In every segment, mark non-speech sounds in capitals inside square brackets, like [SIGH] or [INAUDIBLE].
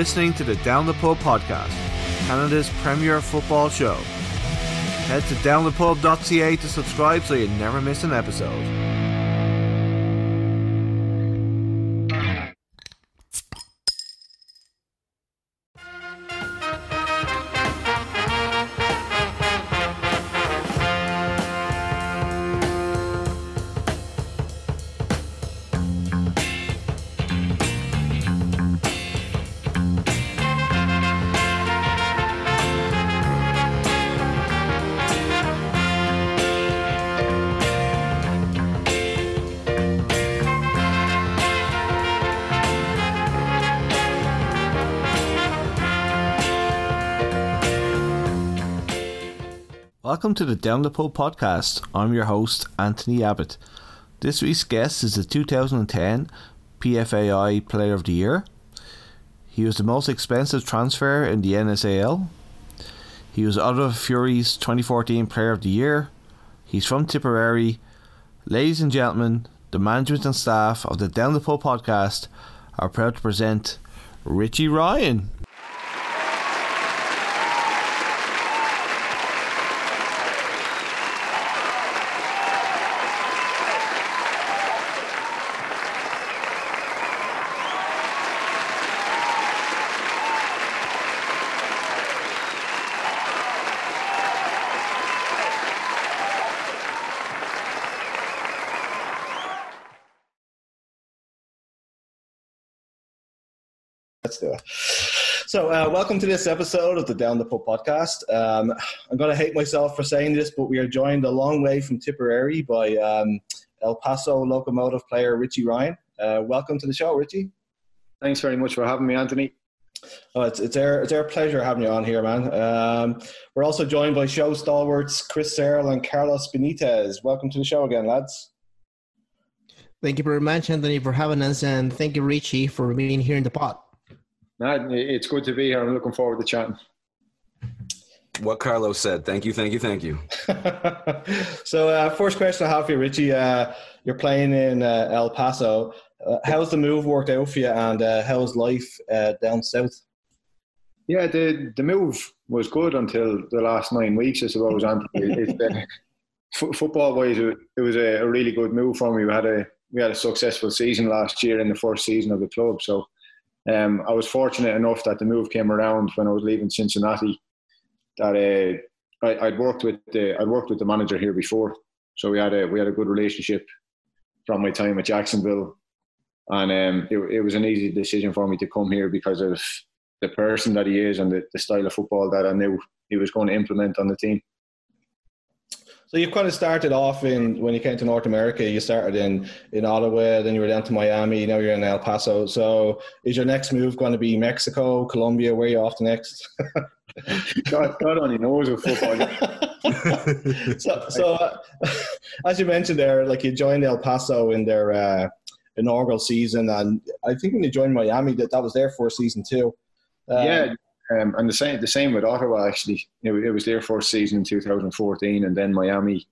Listening to the Down the Pub podcast, Canada's premier football show. Head to downthepub.ca to subscribe so you never miss an episode. Welcome to the Down the Pub podcast. I'm your host, Anthony Abbott. This week's guest is the 2010 PFAI Player of the Year. He was the most expensive transfer in the NASL. He was Ottawa Fury's 2014 Player of the Year. He's from Tipperary. Ladies and gentlemen, the management and staff of the Down the Pub podcast are proud to present Richie Ryan. Let's do it. So, uh, welcome to this episode of the Down the Pub podcast. Um, I'm going to hate myself for saying this, but we are joined a long way from Tipperary by um, El Paso locomotive player Richie Ryan. Uh, welcome to the show, Richie. Thanks very much for having me, Anthony. Oh, it's, it's, our, it's our pleasure having you on here, man. Um, we're also joined by show stalwarts Chris Searle and Carlos Benitez. Welcome to the show again, lads. Thank you very much, Anthony, for having us, and thank you, Richie, for being here in the pod. No, it's good to be here. I'm looking forward to chatting. What Carlos said. Thank you, thank you, thank you. [LAUGHS] so, uh, first question I have for you, Richie. Uh, you're playing in uh, El Paso. Uh, how's the move worked out for you, and uh, how's life uh, down south? Yeah, the the move was good until the last nine weeks, I suppose. Anthony, [LAUGHS] f- football wise, it, it was a, a, really good move for me. We had a we had a successful season last year in the first season of the club, so um, I was fortunate enough that the move came around when I was leaving Cincinnati. That uh, I, would worked with the I'd worked with the manager here before, so we had a we had a good relationship from my time at Jacksonville, and um, it, it was an easy decision for me to come here because of the person that he is and the, the style of football that I knew he was going to implement on the team. So you've kind of started off in when you came to North America. You started in in Ottawa, then you were down to Miami. Now you're in El Paso. So is your next move going to be Mexico, Colombia? Where are you off to next? [LAUGHS] God, God only knows with football. [LAUGHS] so, so uh, [LAUGHS] as you mentioned there, like you joined El Paso in their uh, inaugural season, and I think when you joined Miami, that that was their first season too. Um, yeah, um, and the same the same with Ottawa actually. It, it, was their first season in 2014, and then Miami,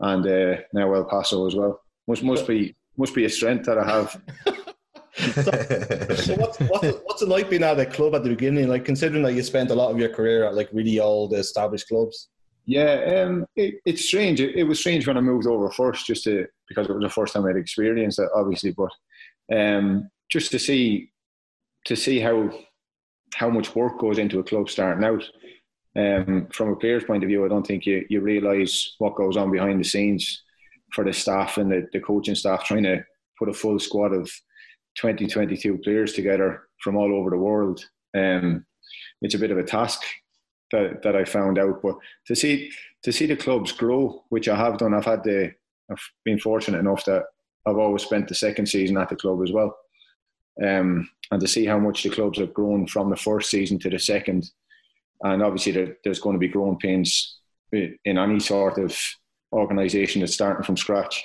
and uh, now El Paso as well. Must must be must be a strength that I have. so, [LAUGHS] so what's, what's, what's it like being at a club at the beginning? Like considering that you spent a lot of your career at like really old established clubs. Yeah, um, it, it's strange. It, it, was strange when I moved over first, just to because it was the first time I'd experienced it, obviously. But um, just to see to see how how much work goes into a club starting out. Um, from a player's point of view, I don't think you, you realise what goes on behind the scenes for the staff and the, the coaching staff trying to put a full squad of 20, 22 players together from all over the world. Um, it's a bit of a task that, that I found out. But to see to see the clubs grow, which I have done, I've had the I've been fortunate enough that I've always spent the second season at the club as well um, and to see how much the clubs have grown from the first season to the second. And obviously, there, there's going to be growing pains in any sort of organisation that's starting from scratch.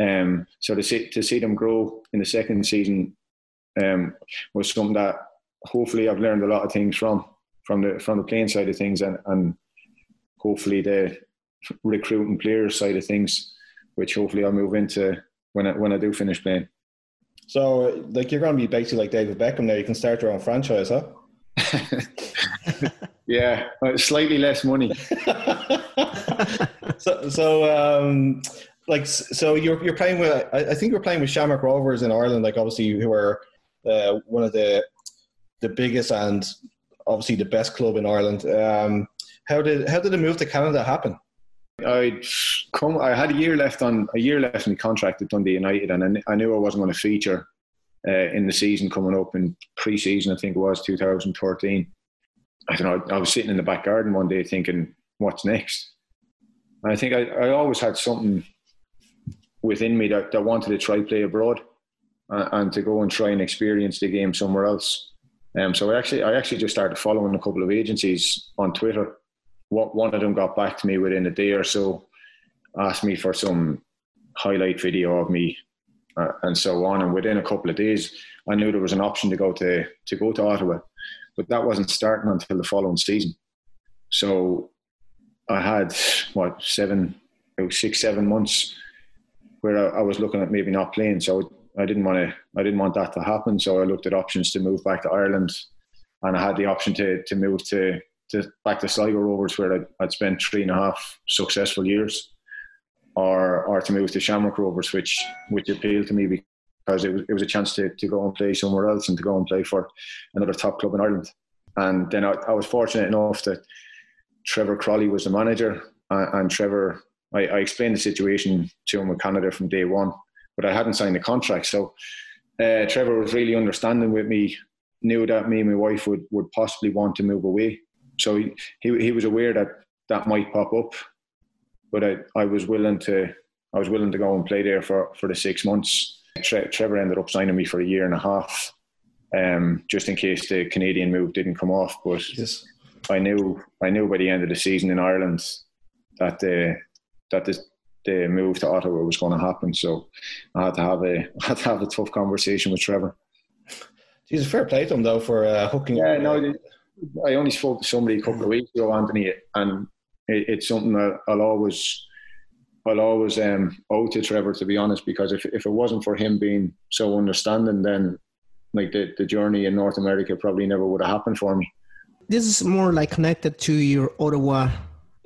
Um, so to see to see them grow in the second season um, was something that hopefully I've learned a lot of things from from the from the playing side of things and, and hopefully the recruiting players side of things, which hopefully I'll move into when I, when I do finish playing. So, like, you're going to be basically like David Beckham now. You can start your own franchise, huh? [LAUGHS] yeah, uh, slightly less money. [LAUGHS] so, so um, like, so you're you're playing with. I, think you're playing with Shamrock Rovers in Ireland. Like, obviously, who are uh, one of the the biggest and obviously the best club in Ireland. Um, how did how did the move to Canada happen? I come. I had a year left on a year left in contract at Dundee United, and I, I knew I wasn't going to feature uh, in the season coming up in pre-season. I think it was 2013. I don't know. I was sitting in the back garden one day thinking, "What's next?" And I think I, I always had something within me that, that wanted to try play abroad and, and to go and try and experience the game somewhere else. Um, so I actually, I actually just started following a couple of agencies on Twitter. What one of them got back to me within a day or so, asked me for some highlight video of me, uh, and so on. And within a couple of days, I knew there was an option to go to to go to Ottawa, but that wasn't starting until the following season. So I had what seven, six, seven months where I, I was looking at maybe not playing. So I didn't want to. I didn't want that to happen. So I looked at options to move back to Ireland, and I had the option to to move to, to back to Sligo Rovers, where I'd, I'd spent three and a half successful years, or or to move to Shamrock Rovers, which which appealed to me because it was it was a chance to to go and play somewhere else and to go and play for another top club in Ireland. And then I, I was fortunate enough that Trevor Croly was the manager, and, and Trevor. I, I explained the situation to him with Canada from day one but I hadn't signed the contract. So uh, Trevor was really understanding with me, knew that me and my wife would, would possibly want to move away. So he, he, he was aware that that might pop up, but I, I was willing to I was willing to go and play there for, for the six months. Tre- Trevor ended up signing me for a year and a half, um, just in case the Canadian move didn't come off. But yes. I knew I knew by the end of the season in Ireland that the that the the move to Ottawa was going to happen. So I had to have a [LAUGHS] I had to have a tough conversation with Trevor. He's a fair play to him though for uh, hooking. Yeah, no, I only spoke to somebody a couple of weeks ago, Anthony, and it, it's something that I'll always I'll always um, owe to Trevor to be honest, because if if it wasn't for him being so understanding, then like the, the journey in North America probably never would have happened for me. This is more like connected to your Ottawa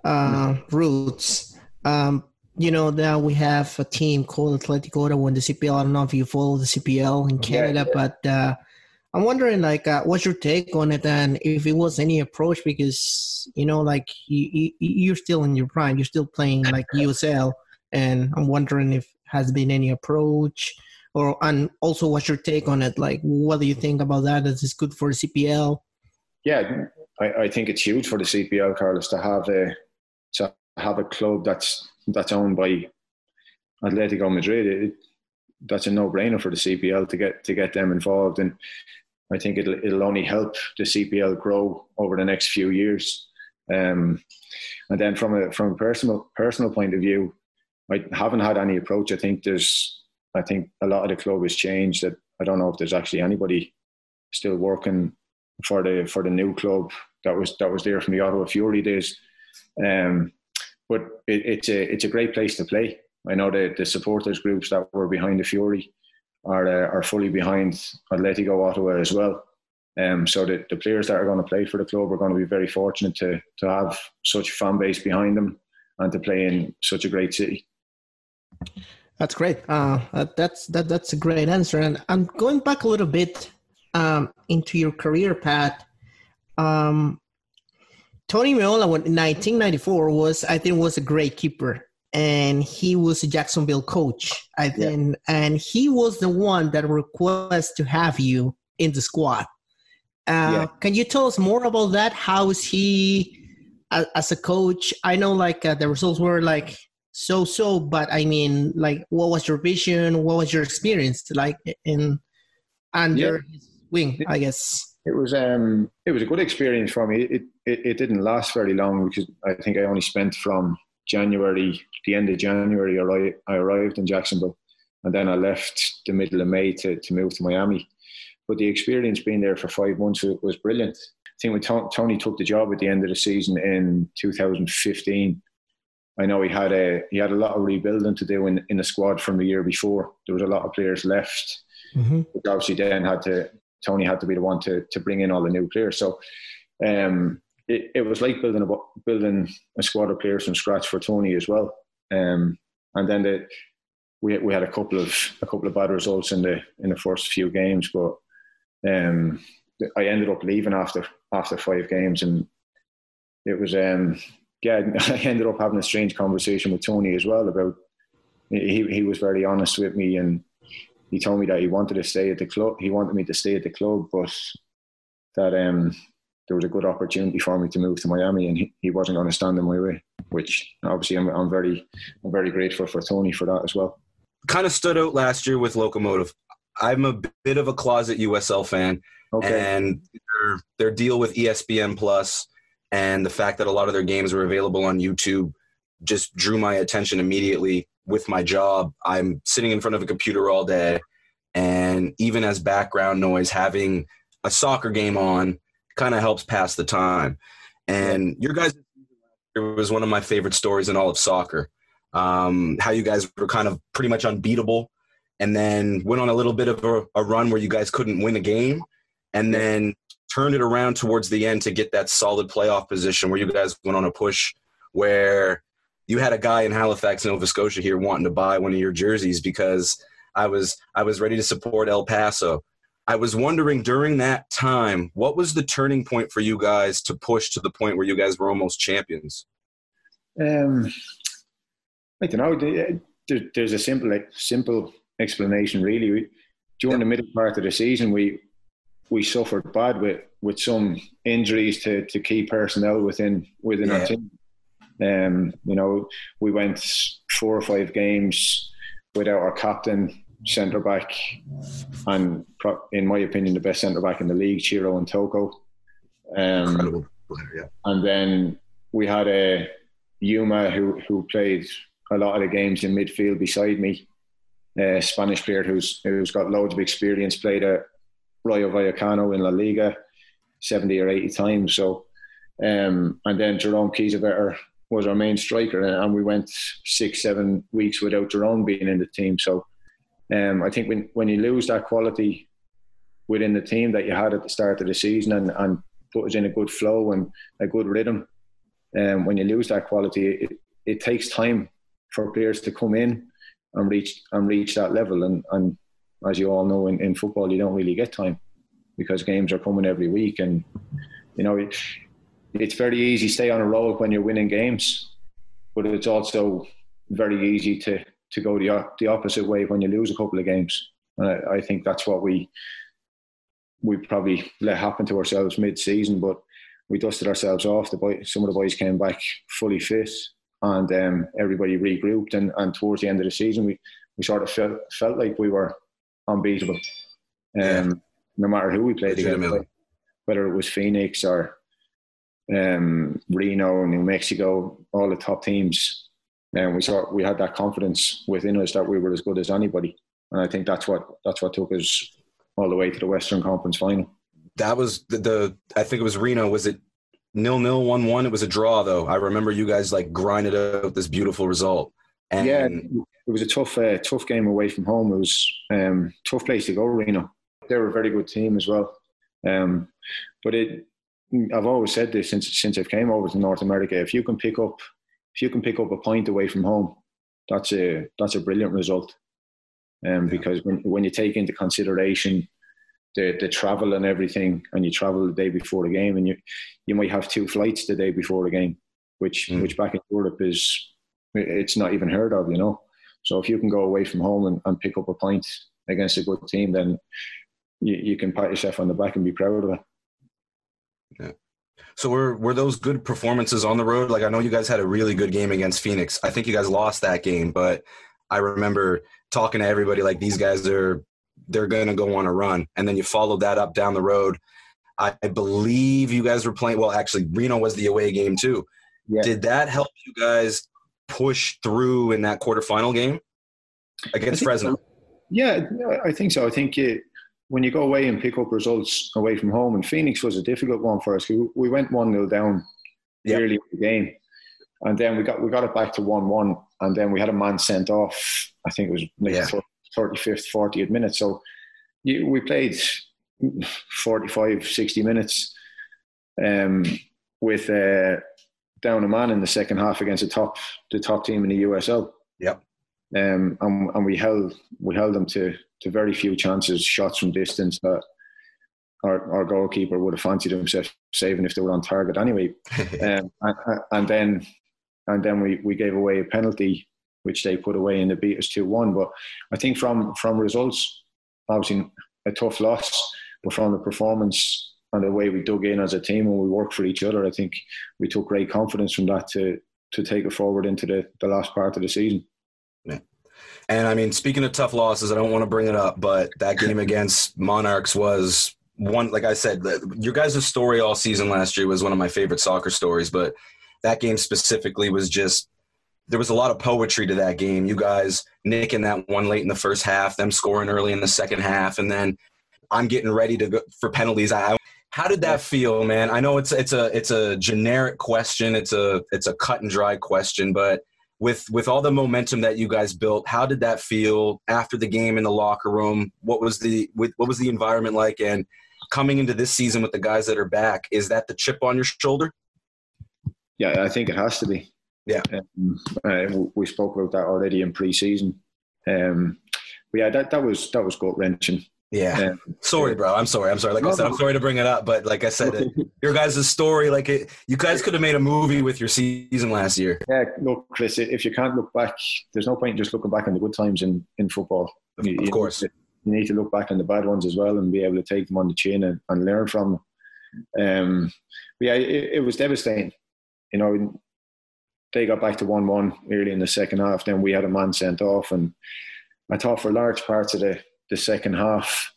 uh, roots. Um, you know, now we have a team called Atletico Ottawa in the CPL. I don't know if you follow the CPL in Canada, yeah, yeah. but uh, I'm wondering, like, uh, what's your take on it, and if it was any approach because you know, like, you, you are still in your prime, you're still playing like USL, and I'm wondering if has been any approach, or and also what's your take on it? Like, what do you think about that? Is this good for CPL? Yeah, I, I think it's huge for the CPL, Carlos, to have a to have a club that's that's owned by Atletico Madrid, it, that's a no-brainer for the CPL to get to get them involved, and I think it'll it'll only help the CPL grow over the next few years. Um, and then from a from a personal personal point of view, I haven't had any approach. I think there's I think a lot of the club has changed. That I don't know if there's actually anybody still working for the for the new club that was that was there from the Ottawa Fury days. Um, but it, it's a it's a great place to play. I know that the supporters groups that were behind the Fury are uh, are fully behind Atletico Ottawa as well. Um, so the, the players that are going to play for the club are going to be very fortunate to to have such a fan base behind them and to play in such a great city. That's great. Uh, that's that that's a great answer. And I'm going back a little bit um, into your career path. Um, Tony Meola, in 1994, was I think was a great keeper, and he was a Jacksonville coach. I think, yeah. and he was the one that requested to have you in the squad. Uh, yeah. Can you tell us more about that? How is he as, as a coach? I know like uh, the results were like so so, but I mean, like, what was your vision? What was your experience like in under yeah. his wing? I guess it was um it was a good experience for me. It, it it didn't last very long because I think I only spent from January the end of January. I I arrived in Jacksonville, and then I left the middle of May to to move to Miami. But the experience being there for five months was brilliant. I think when Tony took the job at the end of the season in 2015, I know he had a he had a lot of rebuilding to do in, in the squad from the year before. There was a lot of players left mm-hmm. obviously then had to Tony had to be the one to to bring in all the new players. So um, it, it was like building a building a squad of players from scratch for Tony as well. Um, and then the, we we had a couple of a couple of bad results in the in the first few games, but um, I ended up leaving after after five games, and it was um, yeah [LAUGHS] I ended up having a strange conversation with Tony as well about he he was very honest with me and he told me that he wanted to stay at the club. He wanted me to stay at the club, but that um, there was a good opportunity for me to move to Miami, and he, he wasn't going to stand in my way. Which obviously I'm, I'm very I'm very grateful for Tony for that as well. Kind of stood out last year with Locomotive. I'm a bit of a closet USL fan, okay. and their, their deal with ESPN Plus and the fact that a lot of their games were available on YouTube just drew my attention immediately with my job, I'm sitting in front of a computer all day, and even as background noise, having a soccer game on kind of helps pass the time. And your guys it was one of my favorite stories in all of soccer. Um, how you guys were kind of pretty much unbeatable, and then went on a little bit of a, a run where you guys couldn't win a game, and then turned it around towards the end to get that solid playoff position where you guys went on a push where you had a guy in Halifax, Nova Scotia here wanting to buy one of your jerseys because I was I was ready to support El Paso. I was wondering during that time, what was the turning point for you guys to push to the point where you guys were almost champions? Um, I don't know. There's a simple simple explanation, really. During the middle part of the season, we we suffered bad with, with some injuries to, to key personnel within within yeah. our team. Um, you know, we went four or five games without our captain, centre back, and in my opinion, the best centre back in the league, Ciro Ntoko. Um, Incredible player, yeah. And then we had a Yuma who who played a lot of the games in midfield beside me. A Spanish player who's who's got loads of experience, played at Rayo Vallecano in La Liga, seventy or eighty times. So, um, and then Jerome Kiesewetter was our main striker, and we went six, seven weeks without Jerome being in the team. So um, I think when when you lose that quality within the team that you had at the start of the season and, and put us in a good flow and a good rhythm, um, when you lose that quality, it, it takes time for players to come in and reach and reach that level. And, and as you all know, in, in football, you don't really get time because games are coming every week, and you know it's very easy to stay on a roll when you're winning games, but it's also very easy to to go the the opposite way when you lose a couple of games. And I, I think that's what we we probably let happen to ourselves mid-season, but we dusted ourselves off. The boy, some of the boys came back fully fit, and um, everybody regrouped. And, and towards the end of the season, we, we sort of felt felt like we were unbeatable. Um, yeah. No matter who we played against, whether it was Phoenix or um, Reno, New Mexico, all the top teams, and we saw we had that confidence within us that we were as good as anybody, and I think that's what that's what took us all the way to the Western Conference final. That was the, the I think it was Reno. Was it nil nil one one? It was a draw though. I remember you guys like grinded out this beautiful result. And yeah, it was a tough uh, tough game away from home. It was um, tough place to go, Reno. They were a very good team as well. Um, but it I've always said this since since I've came over to North America. If you can pick up if you can pick up a point away from home, that's a that's a brilliant result. Um, because when when you take into consideration the the travel and everything, and you travel the day before the game, and you you might have two flights the day before the game, which mm. which back in Europe is it's not even heard of, you know. So if you can go away from home and, and pick up a point against a good team, then you, you can pat yourself on the back and be proud of it. Yeah. So were were those good performances on the road? Like I know you guys had a really good game against Phoenix. I think you guys lost that game, but I remember talking to everybody like these guys are they're going to go on a run, and then you followed that up down the road. I believe you guys were playing. Well, actually, Reno was the away game too. Yeah. Did that help you guys push through in that quarterfinal game against Fresno? So. Yeah, I think so. I think it, when you go away and pick up results away from home, and Phoenix was a difficult one for us. We went one 0 down yep. early in the game, and then we got we got it back to one one, and then we had a man sent off. I think it was like yeah. 35th, 40th minute. So you, we played 45, 60 minutes um, with uh, down a man in the second half against the top the top team in the USL. Yep. Um, and, and we held we held them to to very few chances, shots from distance that our, our goalkeeper would have fancied himself saving if they were on target anyway. [LAUGHS] um, and, and, then and then we, we gave away a penalty which they put away and they beat us two one. But I think from from results, obviously a tough loss, but from the performance and the way we dug in as a team and we worked for each other, I think we took great confidence from that to to take it forward into the, the last part of the season. And I mean, speaking of tough losses, I don't want to bring it up, but that game against Monarchs was one. Like I said, your guys' story all season last year was one of my favorite soccer stories, but that game specifically was just there was a lot of poetry to that game. You guys nicking that one late in the first half, them scoring early in the second half, and then I'm getting ready to go for penalties. I, how did that feel, man? I know it's it's a it's a generic question. It's a it's a cut and dry question, but with with all the momentum that you guys built, how did that feel after the game in the locker room? What was the what was the environment like? And coming into this season with the guys that are back, is that the chip on your shoulder? Yeah, I think it has to be. Yeah, um, uh, we spoke about that already in pre-season. Um, but yeah, that that was that was gut wrenching. Yeah. Um, sorry, bro. I'm sorry. I'm sorry. Like I said, I'm sorry to bring it up, but like I said, it, your guys' story, like it, you guys could have made a movie with your season last year. Yeah. Look, Chris, if you can't look back, there's no point in just looking back on the good times in, in football. Of, you, of course. You need, to, you need, to, look back on the bad ones as well and be able to take them on the chin and, and learn from them. Um, but yeah, it, it was devastating. You know, they got back to 1 1 early in the second half. Then we had a man sent off. And I thought for large parts of the, the second half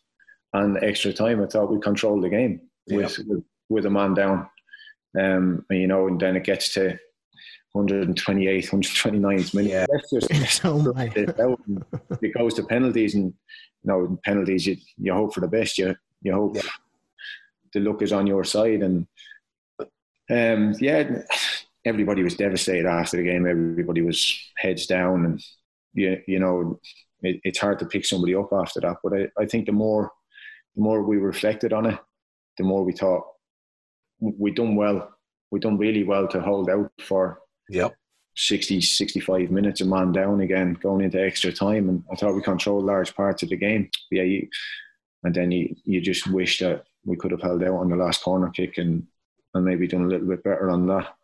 and extra time, I thought we controlled the game with, with, with a man down. Um, you know, and then it gets to 128th, 129th minute. Yeah. Just, [LAUGHS] oh [LAUGHS] it goes to penalties, and you know, penalties. You you hope for the best. You you hope yeah. the luck is on your side, and um, yeah, everybody was devastated after the game. Everybody was heads down, and you, you know, it, it's hard to pick somebody up after that. But I, I think the more the more we reflected on it, the more we thought we done well. We done really well to hold out for yep. 60, 65 minutes, a man down again, going into extra time. And I thought we controlled large parts of the game. Yeah, you, and then you, you just wish that we could have held out on the last corner kick and, and maybe done a little bit better on that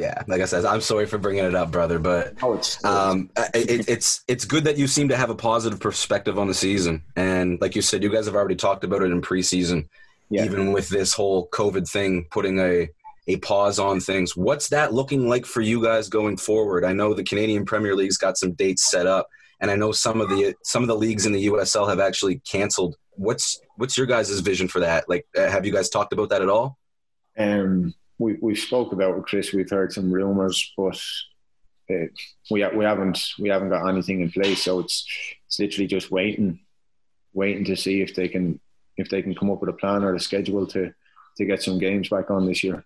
yeah, like I said, I'm sorry for bringing it up, brother, but oh, it's, um, it, it's it's good that you seem to have a positive perspective on the season, and like you said, you guys have already talked about it in preseason, yeah. even with this whole COVID thing putting a a pause on things. What's that looking like for you guys going forward? I know the Canadian Premier League's got some dates set up, and I know some of the some of the leagues in the USL have actually canceled. What's what's your guys' vision for that? Like, uh, have you guys talked about that at all? Um, we we spoke about with Chris. We've heard some rumours, but uh, we we haven't we haven't got anything in place. So it's it's literally just waiting, waiting to see if they can if they can come up with a plan or a schedule to to get some games back on this year.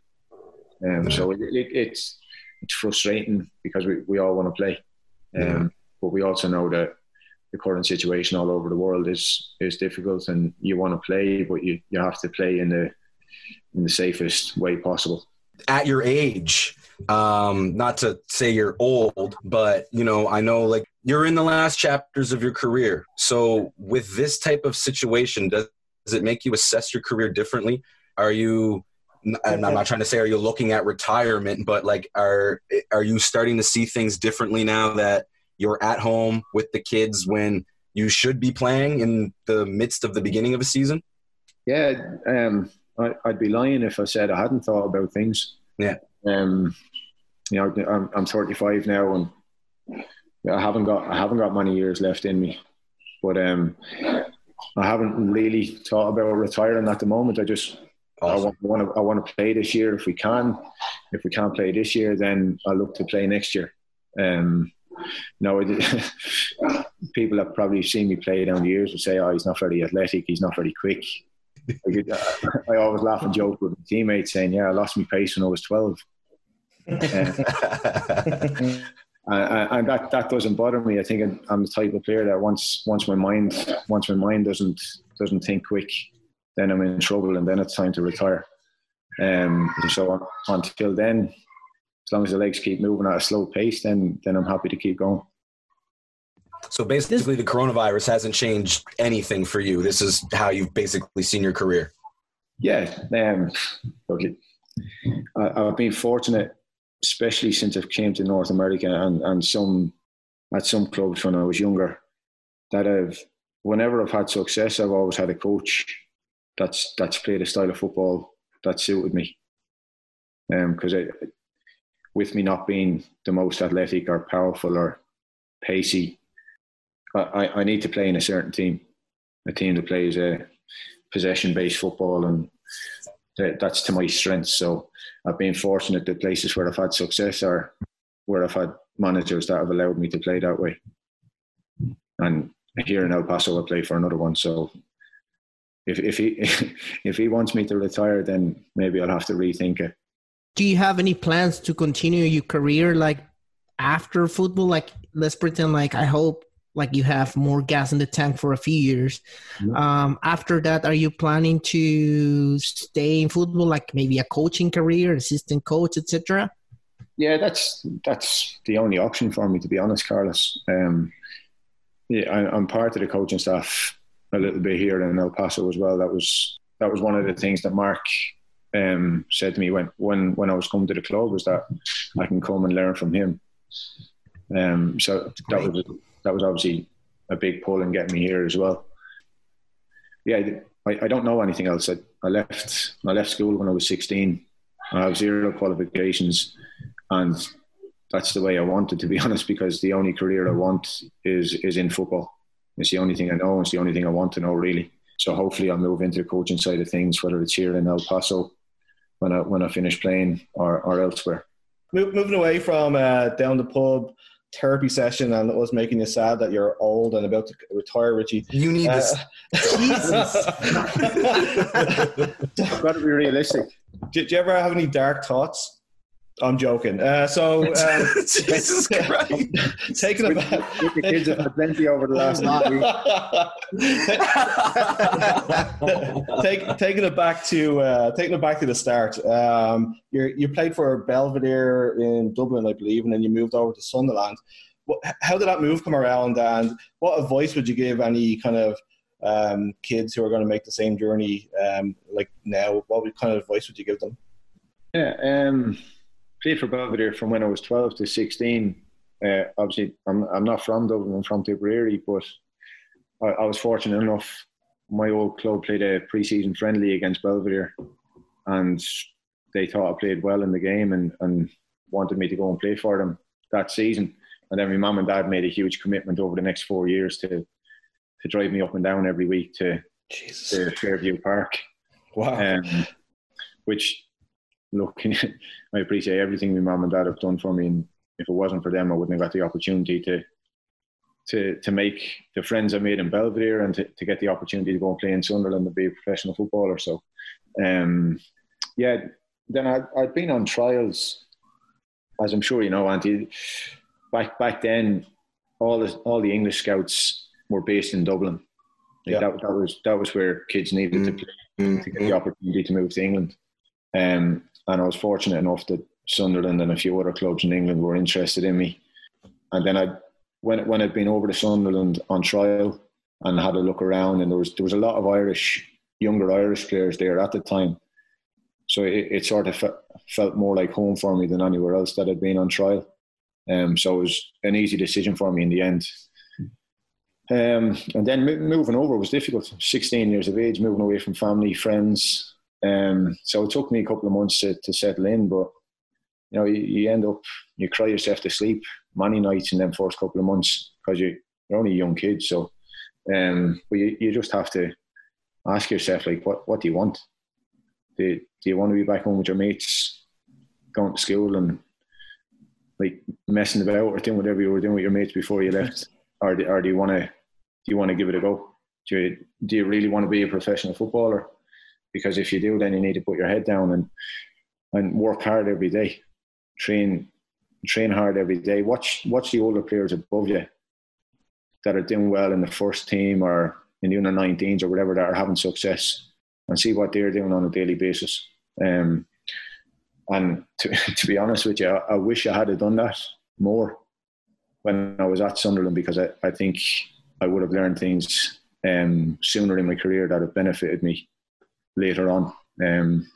Um, so it, it, it's it's frustrating because we, we all want to play, um, yeah. but we also know that the current situation all over the world is is difficult, and you want to play, but you, you have to play in the in the safest way possible. At your age, um, not to say you're old, but you know, I know like you're in the last chapters of your career. So with this type of situation, does, does it make you assess your career differently? Are you I'm not trying to say are you looking at retirement, but like are are you starting to see things differently now that you're at home with the kids when you should be playing in the midst of the beginning of a season? Yeah, um, I, would be lying if I said I hadn't thought about things. Yeah. Um, you know, I'm, I'm 35 now, and I haven't got I haven't got many years left in me, but um, I haven't really thought about retiring at the moment. I just awesome. I want to I want to play this year if we can. If we can't play this year, then I'll look to play next year. Um, no, [LAUGHS] people have probably seen me play down the years would say, "Oh, he's not very athletic. He's not very quick." I always laugh and joke with my teammates saying, "Yeah, I lost my pace when I was 12. [LAUGHS] and that that doesn't bother me. I think I'm the type of player that once once my mind once my mind doesn't doesn't think quick, then I'm in trouble, and then it's time to retire. Um, so until then, as long as the legs keep moving at a slow pace, then then I'm happy to keep going. So basically, the coronavirus hasn't changed anything for you. This is how you've basically seen your career. Yeah, um, look, I, have been fortunate, especially since I've came to North America and, and some at some clubs when I was younger, that I've whenever I've had success, I've always had a coach that's that's played a style of football that suited me. Because um, with me not being the most athletic or powerful or pacey, I, I need to play in a certain team, a team that plays a possession-based football, and that's to my strengths. So I've been fortunate that places where I've had success are where I've had managers that have allowed me to play that way. And here in El Paso, I play for another one. So if if he [LAUGHS] if he wants me to retire, then maybe I'll have to rethink it. Do you have any plans to continue your career like after football? Like let's pretend like I hope like you have more gas in the tank for a few years. Mm-hmm. Um, after that, are you planning to stay in football, like maybe a coaching career, assistant coach, etc.? Yeah, that's that's the only option for me, to be honest, Carlos. Um, yeah, I, am part of the coaching staff a little bit here in El Paso as well. That was that was one of the things that Mark um, said to me when when when I was coming to the club was that I can come and learn from him. Um, so that was that was obviously a big pull in getting me here as well. Yeah, I, I don't know anything else. I, I left I left school when I was 16. I have zero qualifications, and that's the way I wanted to be [LAUGHS] honest. Because the only career I want is is in football. It's the only thing I know. It's the only thing I want to know really. So hopefully I'll move into the coaching side of things, whether it's here in El Paso when I when I finish playing or, or elsewhere. Moving away from uh, down the pub therapy session and it was making you sad that you're old and about to retire, Richie. You need uh, this. Jesus. I've got to be realistic. Did you ever have any dark thoughts? I'm joking. Uh, so, um, [LAUGHS] Jesus [LAUGHS] Christ, [LAUGHS] taking it back. The kids have had plenty over the last week. Take, taking it back to uh, taking it back to the start. Um, you you played for Belvedere in Dublin, I believe, and then you moved over to Sunderland. What, how did that move come around, and what advice would you give any kind of um, kids who are going to make the same journey um, like now? What kind of advice would you give them? Yeah. Played for Belvedere from when I was 12 to 16. Uh, obviously, I'm, I'm not from Dublin, I'm from Tipperary, but I, I, was fortunate enough. My old club played a pre season friendly against Belvedere, and they thought I played well in the game and, and wanted me to go and play for them that season. And then my mum and dad made a huge commitment over the next four years to to drive me up and down every week to, Jesus. to Fairview Park. Wow. Um, which look, [LAUGHS] I appreciate everything my mum and dad have done for me, and if it wasn't for them, I wouldn't have got the opportunity to to to make the friends I made in Belvedere and to, to get the opportunity to go and play in Sunderland and be a professional footballer. So, um, yeah, then I, I'd been on trials, as I'm sure you know, Andy. Back back then, all the all the English scouts were based in Dublin. Like yeah. that, that was that was where kids needed mm. to play to get the opportunity to move to England. Um, and I was fortunate enough that Sunderland and a few other clubs in England were interested in me. And then I, when when I'd been over to Sunderland on trial and had a look around, and there was there was a lot of Irish younger Irish players there at the time, so it, it sort of fe- felt more like home for me than anywhere else that I'd been on trial. Um, so it was an easy decision for me in the end. Um, and then moving over was difficult. 16 years of age, moving away from family, friends, um, so it took me a couple of months to, to settle in, but you know, you, you, end up you cry yourself to sleep many nights in them first couple of months because you, you're only a young kids. So, um, but you, you just have to ask yourself like, what what do you want? Do, do you want to be back home with your mates, going to school and like messing about or doing whatever you were doing with your mates before you left, [LAUGHS] or do, or do you want to do you want to give it a go? Do you, do you really want to be a professional footballer? Because if you do, then you need to put your head down and and work hard every day, train train hard every day. Watch watch the older players above you that are doing well in the first team or in the under 19s or whatever that are having success, and see what they're doing on a daily basis. Um, and to, [LAUGHS] to be honest with you, I, I wish I had done that more when I was at Sunderland because I, I think I would have learned things um, sooner in my career that have benefited me later on. Um,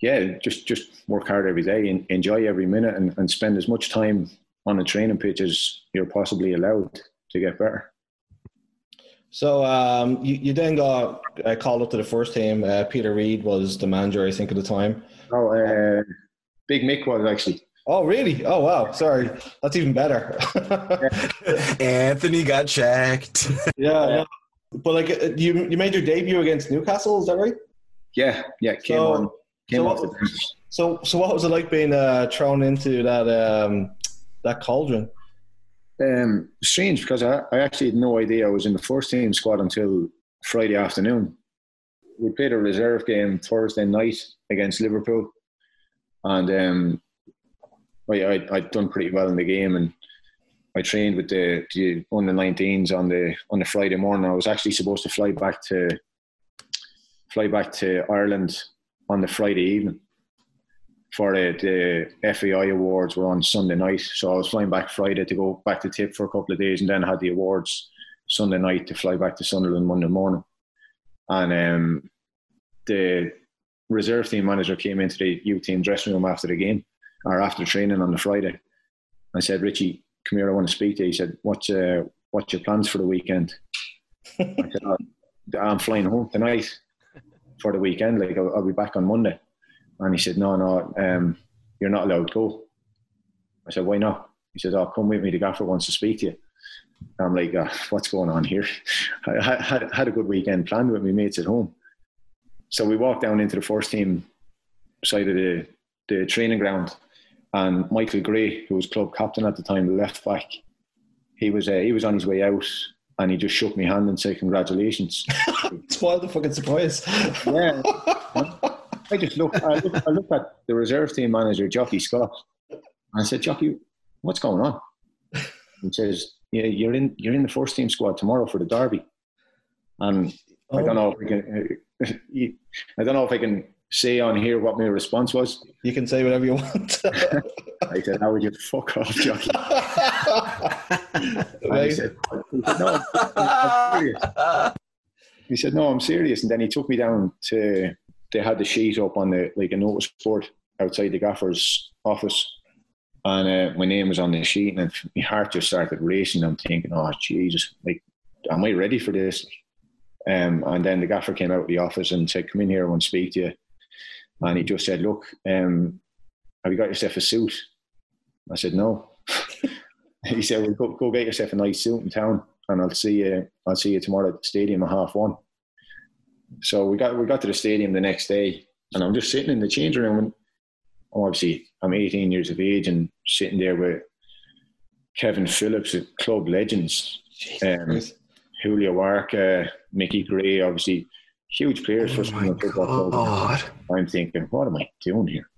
yeah, just just work hard every day and enjoy every minute and, and spend as much time on the training pitch as you're possibly allowed to get better. So um, you, you then got uh, called up to the first team. Uh, Peter Reid was the manager, I think, at the time. Oh, uh, Big Mick was actually. Oh, really? Oh, wow. Sorry. That's even better. [LAUGHS] [LAUGHS] Anthony got checked. yeah, yeah. But like, uh, you you made your debut against Newcastle, is that right? Yeah, yeah. Came so, on. Came so, off the bench. So, so what was it like being uh, thrown into that um, that cauldron? Um, strange because I, I actually had no idea I was in the first team squad until Friday afternoon. We played a reserve game Thursday night against Liverpool, and um, I, I I'd done pretty well in the game, and I trained with the, the under 19s on the on the Friday morning. I was actually supposed to fly back to fly back to Ireland on the Friday evening for the, the FAI awards were on Sunday night. So I was flying back Friday to go back to Tip for a couple of days and then had the awards Sunday night to fly back to Sunderland Monday morning. And um, the reserve team manager came into the U team dressing room after the game or after training on the Friday. I said, Richie, come here, I want to speak to you. He said, what's, uh, what's your plans for the weekend? I said, [LAUGHS] I'm flying home tonight for the weekend. Like, I'll, I'll, be back on Monday. And he said, no, no, um, you're not allowed to go. I said, why not? He said, oh, come with me. The gaffer wants to speak to you. I'm like, oh, what's going on here? [LAUGHS] I had, had a good weekend planned with my mates at home. So we walked down into the first team side of the, the training ground and Michael Gray, who was club captain at the time, left back, he was uh, he was on his way out, and he just shook my hand and said congratulations. [LAUGHS] Spoiled the fucking surprise. yeah. I just looked. I looked, I looked at the reserve team manager, Jockey Scott, and I said, "Jockey, what's going on?" He says, "Yeah, you're in. You're in the first team squad tomorrow for the derby." And oh. Uh, [LAUGHS] I don't know if I can. I don't know if I can say on here what my response was. You can say whatever you want. [LAUGHS] I said, "How would you fuck off, Jockey?" he said, "No, I'm serious." He said, "No, I'm serious." And then he took me down to. They had the sheet up on the like a notice board outside the gaffer's office, and uh, my name was on the sheet, and my heart just started racing. I'm thinking, "Oh Jesus, like, am I ready for this?" Um, and then the gaffer came out of the office and said, "Come in here, I want to speak to you." And he just said, Look, um, have you got yourself a suit? I said, No. [LAUGHS] he said, Well, go, go get yourself a nice suit in town and I'll see you I'll see you tomorrow at the stadium at half one. So we got we got to the stadium the next day and I'm just sitting in the changing room and obviously I'm 18 years of age and sitting there with Kevin Phillips, at club legends, um, Julio Arca, Mickey Gray, obviously huge players for oh football club. I'm thinking, what am I doing here?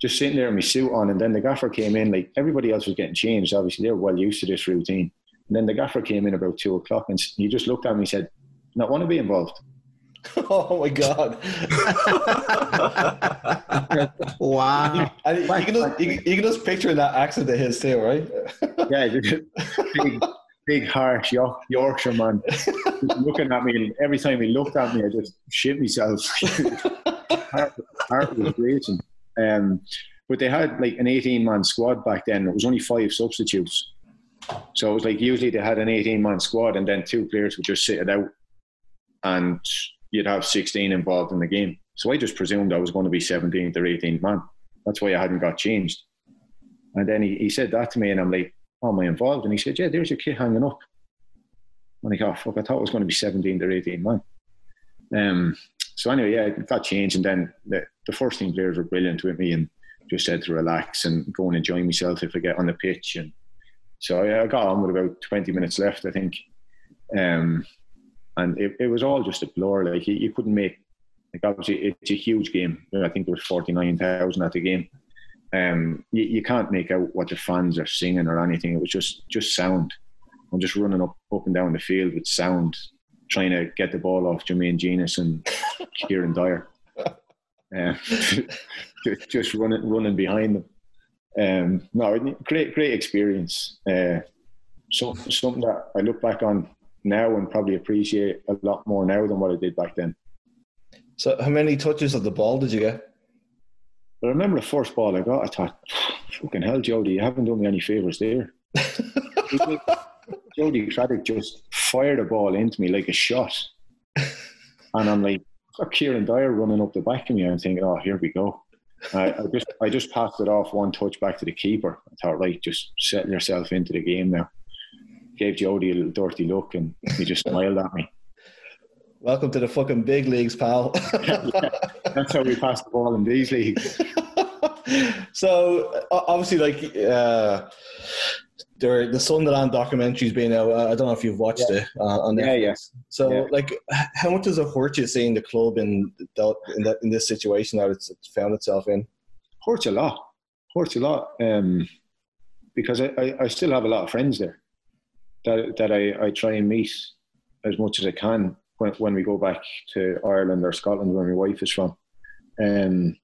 Just sitting there in my suit on, and then the gaffer came in. Like everybody else was getting changed. Obviously, they're well used to this routine. And then the gaffer came in about two o'clock, and he just looked at me and said, "Not want to be involved." [LAUGHS] Oh my god! [LAUGHS] wow! You, you, can just, you, you, can just picture that accent of his too, right? yeah, [LAUGHS] big, big, harsh York, Yorkshire man [LAUGHS] looking at me. And every time he looked at me, I just shit myself. [LAUGHS] heart, heart was racing. Um, but they had like an 18 man squad back then. It was only five substitutes. So it was like usually they had an 18 man squad and then two players would just sit it out and you'd have 16 involved in the game. So I just presumed I was going to be 17th or 18th man. That's why I hadn't got changed. And then he, he said that to me and I'm like, am I involved? And he said, yeah, there's your kid hanging up. And I go, oh, fuck, I thought it was going to be 17 or 18 man. Um, so anyway, yeah, got changed. And then the, the first team players were brilliant with me and just said to relax and go and enjoy myself if I get on the pitch. And so yeah, I got on with about 20 minutes left, I think. Um, and it, it was all just a blur. Like you, you couldn't make, like obviously it's a huge game. I think there was 49,000 at the game. Um, you, you can't make out what the fans are singing or anything. It was just just sound. I'm just running up up and down the field with sound, trying to get the ball off Jermaine Jenas and [LAUGHS] Kieran Dyer. Uh, [LAUGHS] just running running behind them. Um, no, great great experience. Uh, so, something that I look back on now and probably appreciate a lot more now than what I did back then. So, how many touches of the ball did you get? I remember the first ball I got. I thought, "Fucking hell, Jody, you haven't done me any favors there." [LAUGHS] Jody Craddock just fired a ball into me like a shot, and I'm like, got Kieran Dyer running up the back of me. I'm thinking, "Oh, here we go." I, I, just I just passed it off one touch back to the keeper. I thought, right, just settle yourself into the game now. Gave Jody a little dirty look, and he just [LAUGHS] smiled at me. Welcome to the fucking big leagues, pal. yeah, [LAUGHS] that's how we pass the ball in these leagues. [LAUGHS] so obviously, like uh, there, the Sunderland documentary's been out. I don't know if you've watched yeah. it uh, on Netflix. Yeah, yeah. So, yeah. like, how much does it hurt you seeing the club in the, in, that, in this situation that it's found itself in? Hurts a lot. Hurts a lot. Um, because I, I, I, still have a lot of friends there that that I, I try and meet as much as I can when, when we go back to Ireland or Scotland where my wife is from. Um,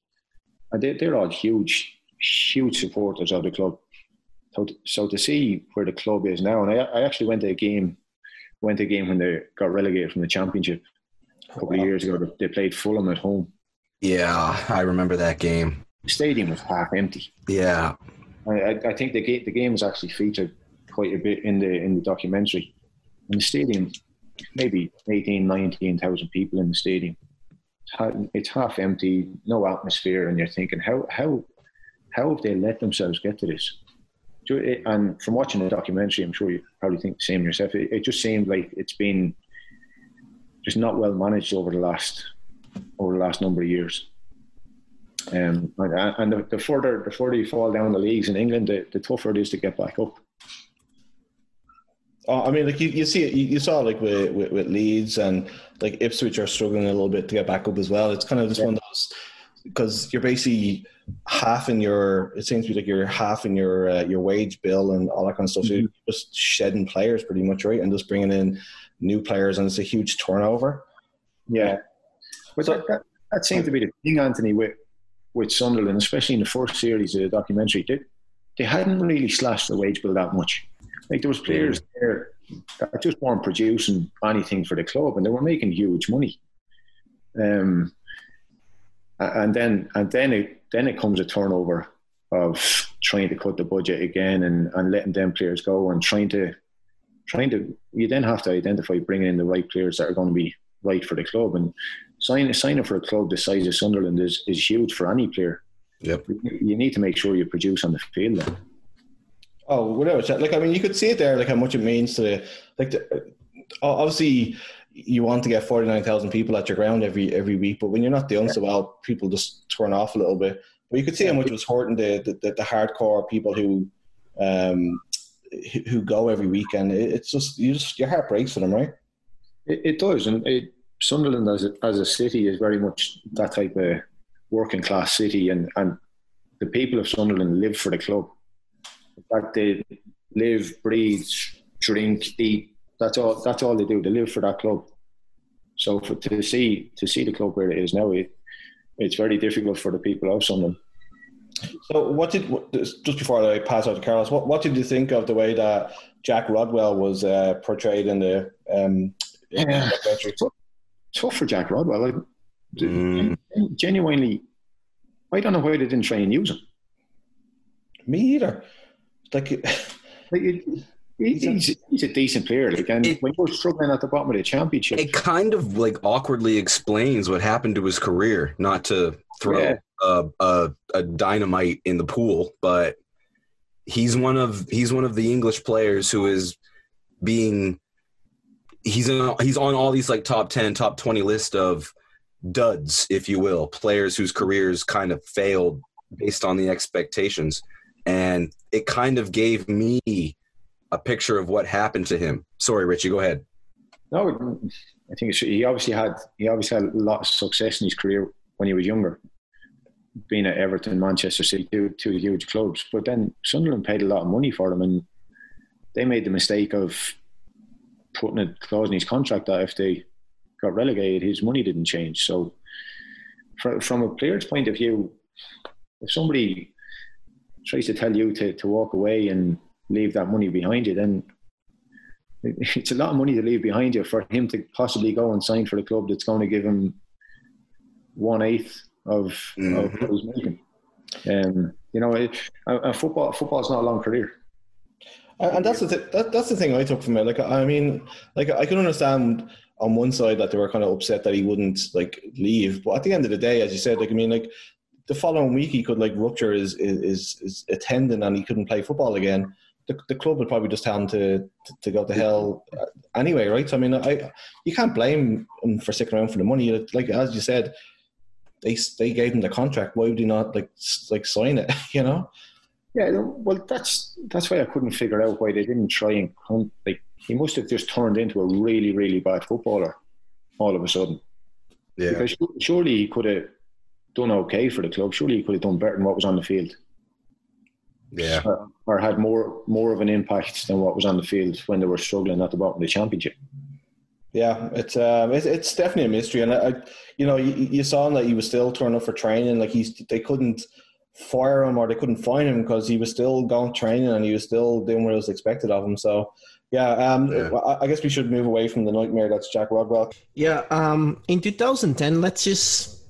and they, they're all huge, huge supporters of the club. So, so to see where the club is now, and I, I actually went to a game, went to a game when they got relegated from the championship a couple wow. of years ago. They played Fulham at home. Yeah, I remember that game. The stadium was half empty. Yeah, I, I think the game the game was actually featured quite a bit in the in the documentary. And the stadium maybe 18, 19,000 people in the stadium. It's half empty, no atmosphere, and you're thinking, how how how have they let themselves get to this? And from watching the documentary, I'm sure you probably think the same yourself. It, it just seemed like it's been just not well managed over the last over the last number of years. Um, and, and the, the, further the further you fall down the leagues in England, the, the tougher it is to get back up. Oh, I mean, like you, you see it, you, you saw like with, with, with Leeds and like Ipswich are struggling a little bit to get back up as well. It's kind of just yeah. one of those because you're basically half in your. It seems to be like you're half in your uh, your wage bill and all that kind of stuff. Mm-hmm. So you're just shedding players pretty much, right, and just bringing in new players, and it's a huge turnover. Yeah, but so, that, that, that seemed to be the thing, Anthony, with with Sunderland, especially in the first series of the documentary. They, they hadn't really slashed the wage bill that much. Like there was players there that just weren't producing anything for the club, and they were making huge money. Um, and then and then it then it comes a turnover of trying to cut the budget again and, and letting them players go and trying to trying to you then have to identify bringing in the right players that are going to be right for the club and signing signing for a club the size of Sunderland is, is huge for any player. Yep. You need to make sure you produce on the field. Then. Oh, whatever. Like, I mean, you could see it there, like how much it means to, like, the, obviously, you want to get forty nine thousand people at your ground every every week, but when you're not doing so well, people just turn off a little bit. But you could see how much it was hurting the the, the hardcore people who, um, who go every weekend. It's just you just your heart breaks for them, right? It, it does, and it, Sunderland as a, as a city is very much that type of working class city, and and the people of Sunderland live for the club that they live, breathe, drink, eat. That's all. That's all they do. They live for that club. So for, to see to see the club where it is now, it, it's very difficult for the people of Sunderland. So, what did just before I pass out to Carlos, what, what did you think of the way that Jack Rodwell was uh, portrayed in the um, yeah. Tough, tough for Jack Rodwell. Like, mm. Genuinely, I don't know why they didn't try and use him. Me either. Like, he's, he's, he's, a decent player. Like, and it, when you're struggling at the bottom of the championship, it kind of like awkwardly explains what happened to his career. Not to throw yeah. a, a, a dynamite in the pool, but he's one of he's one of the English players who is being he's in, he's on all these like top 10 top 20 list of duds if you will players whose careers kind of failed based on the expectations and it kind of gave me a picture of what happened to him. Sorry, Richie, go ahead. No, I think he obviously had he obviously had a lot of success in his career when he was younger, being at Everton, Manchester City, two, two huge clubs. But then Sunderland paid a lot of money for them, and they made the mistake of putting a clause in his contract that if they got relegated, his money didn't change. So, from a player's point of view, if somebody tries to tell you to, to walk away and leave that money behind you, then [LAUGHS] it's a lot of money to leave behind you for him to possibly go and sign for a club that's going to give him one eighth of, mm-hmm. of what he's making. Um, you know, it, and football football's not a long career. And that's the th- that, that's the thing I took from it. Like, I mean, like I can understand on one side that they were kind of upset that he wouldn't like leave, but at the end of the day, as you said, like I mean, like the following week he could like rupture his his, his, his tendon and he couldn't play football again. The, the club would probably just tell him to, to, to go to hell uh, anyway, right? So, I mean, I you can't blame him for sticking around for the money. Like as you said, they they gave him the contract. Why would he not like like sign it? [LAUGHS] You know? Yeah, well, that's that's why I couldn't figure out why they didn't try and come. Like he must have just turned into a really, really bad footballer all of a sudden. Yeah. Because surely he could have done okay for the club. Surely he could have done better than what was on the field. Yeah. Or, or had more more of an impact than what was on the field when they were struggling at the bottom of the championship. Yeah, it's um, it's, it's definitely a mystery, and I, I you know, you, you, saw that he was still turning up for training. Like he's, they couldn't fire him or they couldn't find him because he was still going training and he was still doing what was expected of him. So, yeah, um, yeah. I, I guess we should move away from the nightmare that's Jack Rodwell. Yeah, um, in 2010, let's just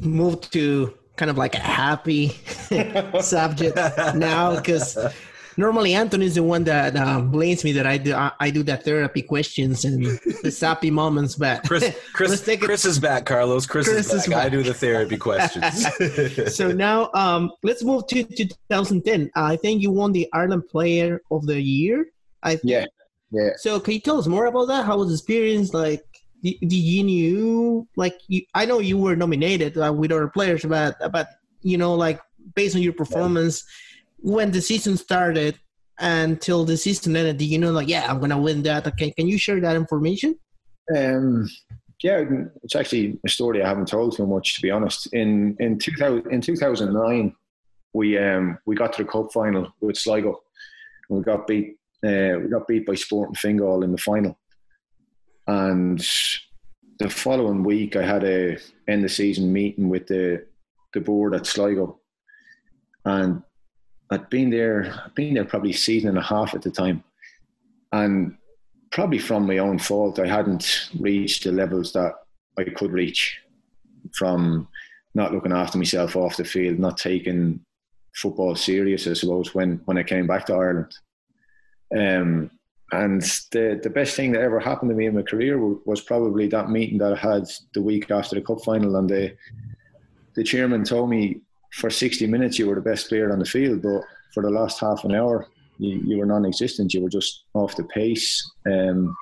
move to kind of like a happy [LAUGHS] subject now because normally Anthony is the one that uh, blames me that I do I, I, do that therapy questions and the sappy moments. But Chris, [LAUGHS] Chris, Chris is back, Carlos. Chris, Chris is, back. is, back. I do the therapy questions. [LAUGHS] so now um, let's move to, to 2010. I think you won the Ireland Player of the Year. I think. yeah, yeah. So can you tell us more about that? How was the experience like? Did you knew like you, I know you were nominated uh, with other players, but but you know like based on your performance. Yeah when the season started until the season ended, do you know like yeah, I'm gonna win that? Okay, can you share that information? Um, yeah, it's actually a story I haven't told too much to be honest. In in 2000 in 2009, we um we got to the cup final with Sligo, and we got beat uh, we got beat by Sporting Fingal in the final, and the following week I had a end of season meeting with the the board at Sligo, and I'd been there, I'd been there probably a season and a half at the time, and probably from my own fault, I hadn't reached the levels that I could reach from not looking after myself off the field, not taking football serious, I suppose, when, when I came back to Ireland. Um, and the, the best thing that ever happened to me in my career was probably that meeting that I had the week after the cup final. And the, the chairman told me for 60 minutes you were the best player on the field, but for the last half an hour you, you were non-existent. You were just off the pace. Um,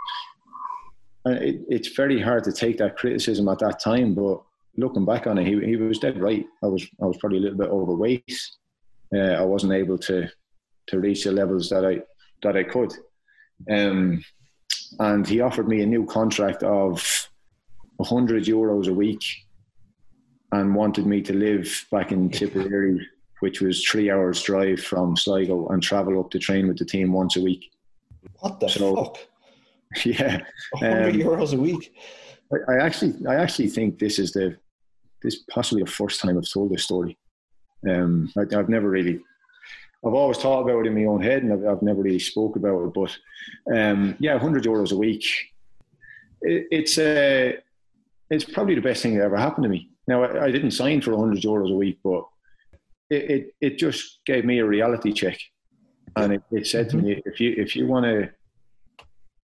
it, it's very hard to take that criticism at that time, but looking back on it, he, he was dead right. I was I was probably a little bit overweight. Uh, I wasn't able to to reach the levels that I that I could. Um, and he offered me a new contract of 100 euros a week and wanted me to live back in Tipperary, which was three hours drive from Sligo, and travel up to train with the team once a week. What the so, fuck? [LAUGHS] Yeah, hundred um, euros a week. I, I, actually, I actually think this is the this possibly the first time I've told this story. Um, I, have never really, I've always thought about it in my own head, and I've, I've never really spoke about it. But um, yeah, hundred euros a week. It, it's a, uh, it's probably the best thing that ever happened to me. Now, I, I didn't sign for 100 euros a week, but it, it, it just gave me a reality check. And it, it said mm-hmm. to me, if you, if you want to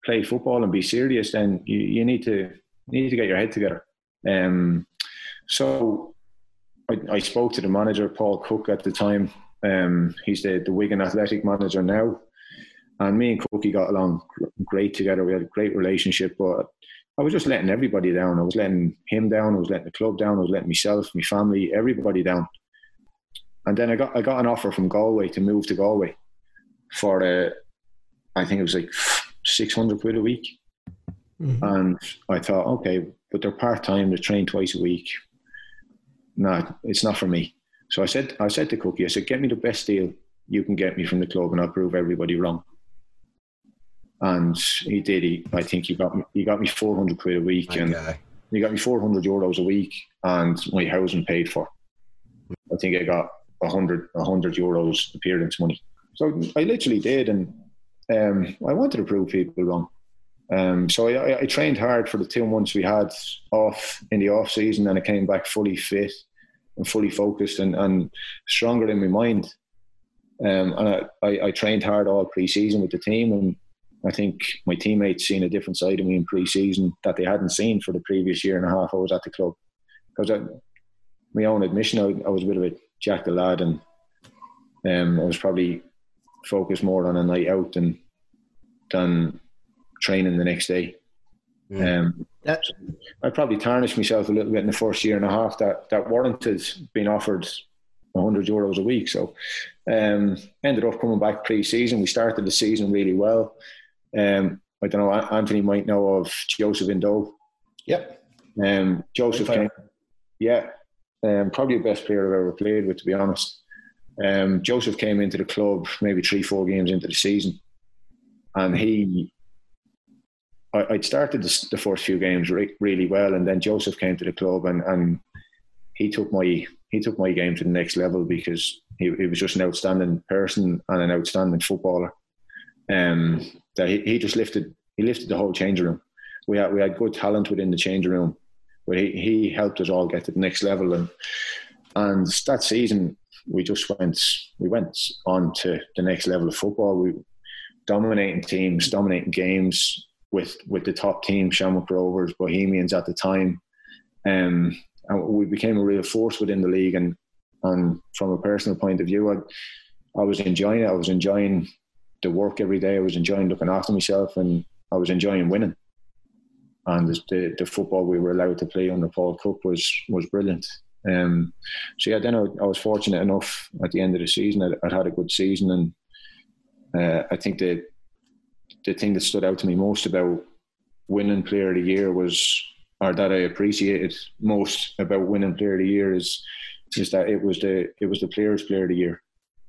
play football and be serious, then you, you need to you need to get your head together. Um, so I, I, spoke to the manager, Paul Cook, at the time. Um, he's the, the Wigan athletic manager now. And me and Cookie got along great together. We had a great relationship, but I was just letting everybody down. I was letting him down. I was letting the club down. I was letting myself, my family, everybody down. And then I got I got an offer from Galway to move to Galway for uh, I think it was like six hundred quid a week. Mm-hmm. And I thought, okay, but they're part time. They're trained twice a week. No, it's not for me. So I said, I said to Cookie, I said, get me the best deal you can get me from the club, and I'll prove everybody wrong. And he did. He, I think he got me. He got me four hundred quid a week, my and he got me four hundred euros a week, and my housing paid for. I think I got a hundred, a hundred euros appearance money. So I literally did, and um, I wanted to prove people wrong. Um, so I, I, trained hard for the two months we had off in the off season, and I came back fully fit and fully focused and, and stronger in my mind. Um, and I, I, I, trained hard all pre-season with the team, and I think my teammates seen a different side of me in pre-season that they hadn't seen for the previous year and a half I was at the club. Because my own admission, I, I, was a bit of a jack the lad, and um, I was probably focused more on a night out than than training the next day. Mm. Um, I probably tarnished myself a little bit in the first year and a half that that warranted being offered 100 euros a week. So um, ended up coming back pre-season. We started the season really well. Um, I don't know. Anthony might know of Joseph Ndo. Yep. Um, Joseph came. Yeah. Um, probably the best player I've ever played with, to be honest. Um, Joseph came into the club maybe three, four games into the season, and he I, would started the, the, first few games re- really well, and then Joseph came to the club, and, and he took my he took my game to the next level because he, he was just an outstanding person and an outstanding footballer. Um, that he, he just lifted he lifted the whole changing room. We had we had good talent within the changing room, but he, he helped us all get to the next level. And and that season we just went we went on to the next level of football. We dominating teams, dominating games, with with the top team, Shamrock Rovers, Bohemians at the time. Um, and we became a real force within the league. And and from a personal point of view, I, I was enjoying it. I was enjoying the work every day. I was enjoying looking after myself, and I was enjoying winning. And the the football we were allowed to play under Paul Cook was was brilliant. Um, so yeah, then I, I, was fortunate enough at the end of the season. I, would had a good season, and uh, I think that the thing that stood out to me most about winning player of the year was, or that I appreciated most about winning player of the year is, is that it was the it was the players player of the year,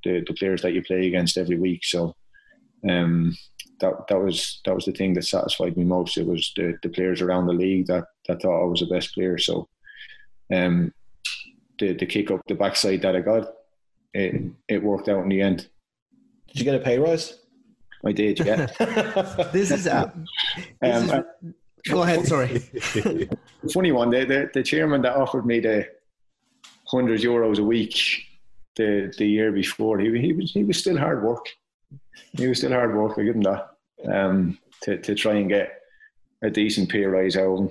the the players that you play against every week. So, um, that that was that was the thing that satisfied me most. It was the, the players around the league that that thought I was the best player. So, um, the the kick up the backside that I got, it it worked out in the end. Did you get a pay rise? I did, yeah. [LAUGHS] this is, uh, this um, is uh, go ahead. Sorry. [LAUGHS] funny one. The, the, the chairman that offered me the hundred euros a week the the year before, he he was he was still hard work. He was still hard work. I give him that um, to to try and get a decent pay rise out of him.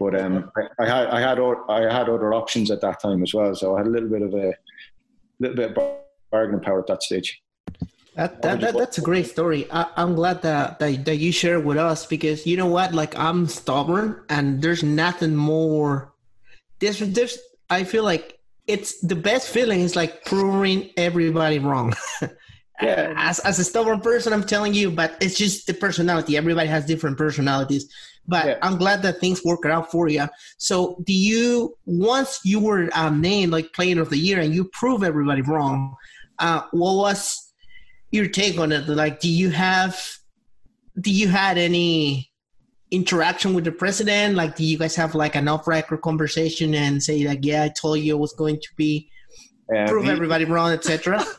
But um, I, I, had I had I had other options at that time as well, so I had a little bit of a little bit of bargaining power at that stage. That, that, that, that's a great story. I, am glad that, that that you share with us because you know what? Like I'm stubborn, and there's nothing more. There's there's. I feel like it's the best feeling is like proving everybody wrong. [LAUGHS] yeah. As as a stubborn person, I'm telling you, but it's just the personality. Everybody has different personalities. But yeah. I'm glad that things work out for you. So, do you once you were um, named like Player of the Year and you prove everybody wrong? Uh, what was your take on it. Like, do you have, do you had any interaction with the president? Like, do you guys have like an off-record conversation and say like, yeah, I told you it was going to be um, prove he, everybody wrong, etc. [LAUGHS]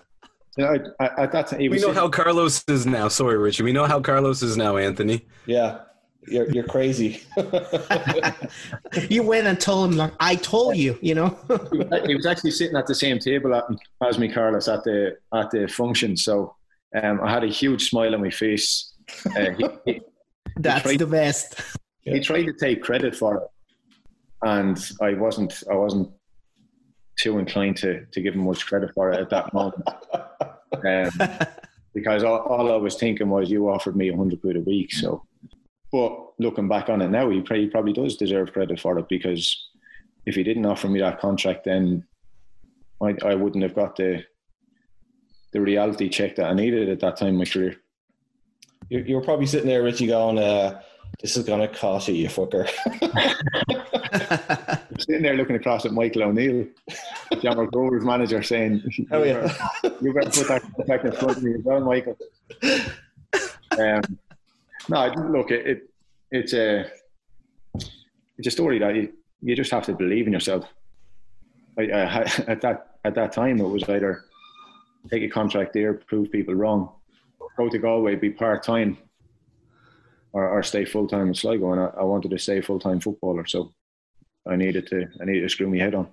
Yeah, I, I, thought we know how Carlos is now. Sorry, Richie. We know how Carlos is now, Anthony. Yeah, you're you're crazy. [LAUGHS] [LAUGHS] you went and told him like I told you, you know. he was actually sitting at the same table as me, Carlos, at the at the function. So um, I had a huge smile on my face. Uh, he, [LAUGHS] he, That's he tried, the best. He tried to take credit for it, and I wasn't. I wasn't too inclined to to give him much credit for it at that moment. Um, [LAUGHS] because all, all, I was thinking was, you offered me a hundred quid a week, so. But looking back on it now, he probably, he probably does deserve credit for it because if he didn't offer me that contract, then I, I wouldn't have got the the reality check that I needed at that time in my career. You, you were probably sitting there, Richie, going, uh, "This is gonna cost you, you fucker." [LAUGHS] [LAUGHS] sitting there looking across at Michael O'Neill, [LAUGHS] Shamrock Rovers' manager, saying, "Oh yeah, you better put that back in front of me as well, Michael." Um, no, look, it, it, it's a it's a story that you, you just have to believe in yourself. I, I, at that at that time, it was either take a contract there, prove people wrong, go to Galway, be part time, or, or, stay full time in Sligo. And I, I wanted to stay full time footballer, so I needed to I needed to screw my head on.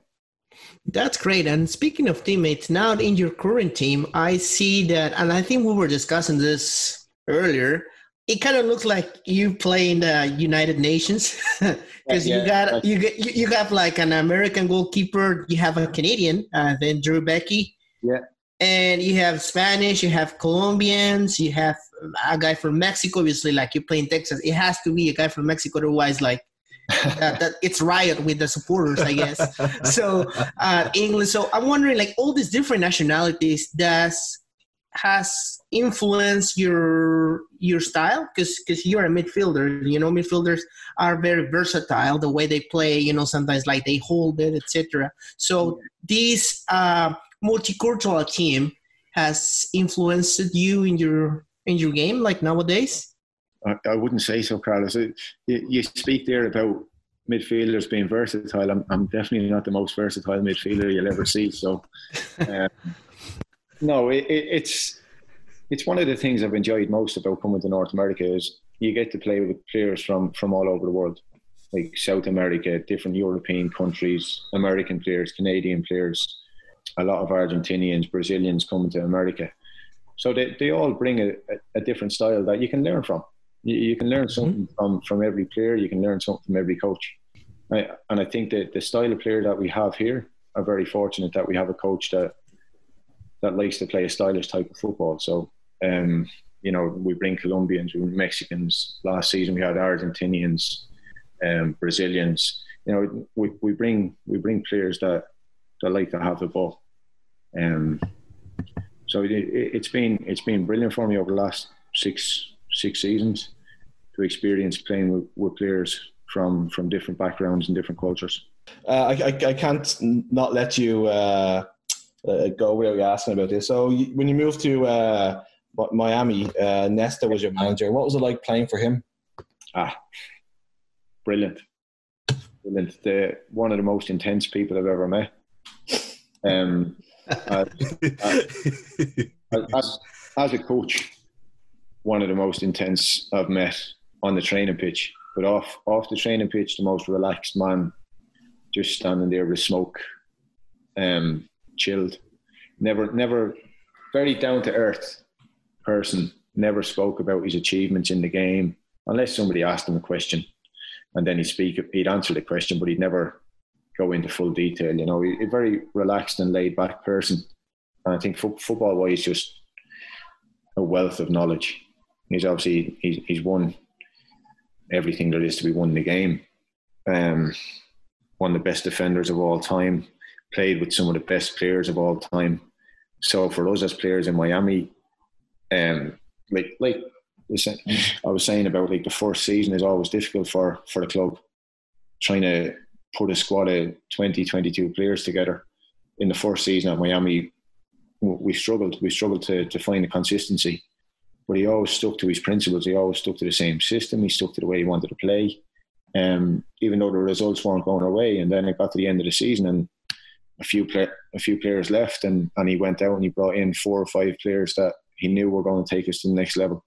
That's great. And speaking of teammates, now in your current team, I see that, and I think we were discussing this earlier. It kind of looks like you play in the United Nations because [LAUGHS] yeah, you got you get you, you have like an American goalkeeper, you have a Canadian, uh, then Drew Beckie, yeah, and you have Spanish, you have Colombians, you have a guy from Mexico. Obviously, like you play in Texas, it has to be a guy from Mexico. Otherwise, like [LAUGHS] that, that, it's riot with the supporters, I guess. [LAUGHS] so uh, England. So I'm wondering, like all these different nationalities, does has influenced your your style? Because because you're a midfielder, you know, midfielders are very versatile. The way they play, you know, sometimes like they hold it, etc. So these. uh, multicultural team has influenced you in your in your game, like nowadays. I, I wouldn't say so, Carlos. You, you speak there about midfielders being versatile. I'm, I'm definitely not the most versatile midfielder you'll ever see. So, [LAUGHS] um, no, it, it, it's it's one of the things I've enjoyed most about coming to North America is you get to play with players from from all over the world, like South America, different European countries, American players, Canadian players, a lot of Argentinians, Brazilians coming to America. So they, they all bring a, a, different style that you can learn from. You, you can learn something mm-hmm. from, from every player. You can learn something from every coach. I, and I think that the style of player that we have here are very fortunate that we have a coach that that likes to play a stylish type of football. So, um, you know, we bring Colombians, we bring Mexicans. Last season we had Argentinians, um, Brazilians. You know, we, we bring we bring players that that like to have the ball. Um, so it, it's been it's been brilliant for me over the last six six seasons to experience playing with, with players from from different backgrounds and different cultures. Uh, I, I, I can't not let you uh, uh, go without asking about this. So you, when you moved to uh, Miami, uh, Nesta was your manager. What was it like playing for him? Ah, brilliant, brilliant. The one of the most intense people I've ever met. Um, as, as, as a coach, one of the most intense I've met on the training pitch. But off off the training pitch, the most relaxed man, just standing there with smoke, um, chilled. Never, never, very down to earth person. Never spoke about his achievements in the game unless somebody asked him a question, and then he'd speak. He'd answer the question, but he'd never go into full detail. You know, he's a very relaxed and laid back person. And I think fo- football wise, just a wealth of knowledge. He's obviously he's, he's won everything there is to be won in the game. Um, one of the best defenders of all time. Played with some of the best players of all time. So for us as players in Miami, um, like like [LAUGHS] I was saying about like the first season is always difficult for for the club, trying to put a squad of 20, 22 players together. In the first season at Miami, we struggled. We struggled to to find the consistency but he always stuck to his principles. He always stuck to the same system. He stuck to the way he wanted to play, um, even though the results weren't going our way. And then it got to the end of the season, and a few play, a few players left, and and he went out and he brought in four or five players that he knew were going to take us to the next level.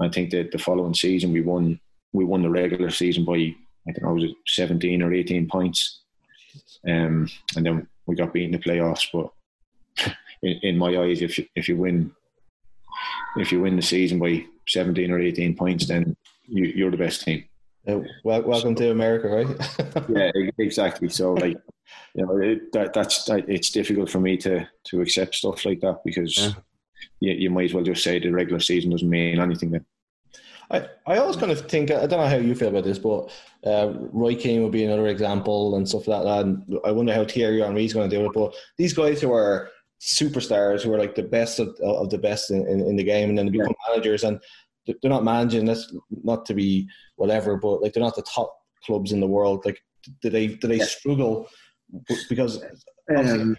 I think that the following season we won we won the regular season by I think I was it seventeen or eighteen points, um, and then we got beaten in the playoffs. But [LAUGHS] in, in my eyes, if you, if you win if you win the season by 17 or 18 points, then you, are the best team. Uh, well, welcome so, to America, right? [LAUGHS] yeah, exactly. So, like, you know, it, that, that's that, it's difficult for me to to accept stuff like that because yeah. you, you might as well just say the regular season doesn't mean anything. Then. I, I always kind of think I don't know how you feel about this, but uh, Roy Keane would be another example and stuff like that. And I wonder how Thierry Henry's going to do it. But these guys who are superstars who are like the best of, of the best in, in, in the game, and then they become yeah. managers, and they're not managing. That's not to be whatever, but like they're not the top clubs in the world. Like did they did they yeah. struggle because obviously, um,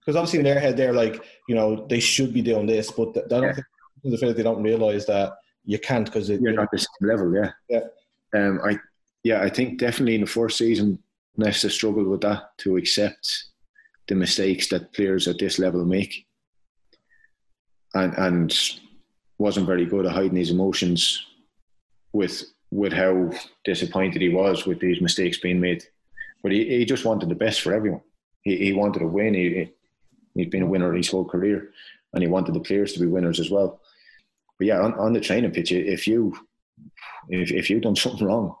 because obviously in their head they're like you know they should be doing this, but I don't yeah. think the fact they don't realize that you can't because you're not the same level. Yeah, yeah. Um, I yeah, I think definitely in the first season, Nesta struggled with that to accept the mistakes that players at this level make, and and wasn't very good at hiding his emotions with with how disappointed he was with these mistakes being made. But he, he just wanted the best for everyone. He, he wanted to win. He, he'd been a winner his whole career, and he wanted the players to be winners as well. But yeah, on, on the training pitch, if you if if you've done something wrong,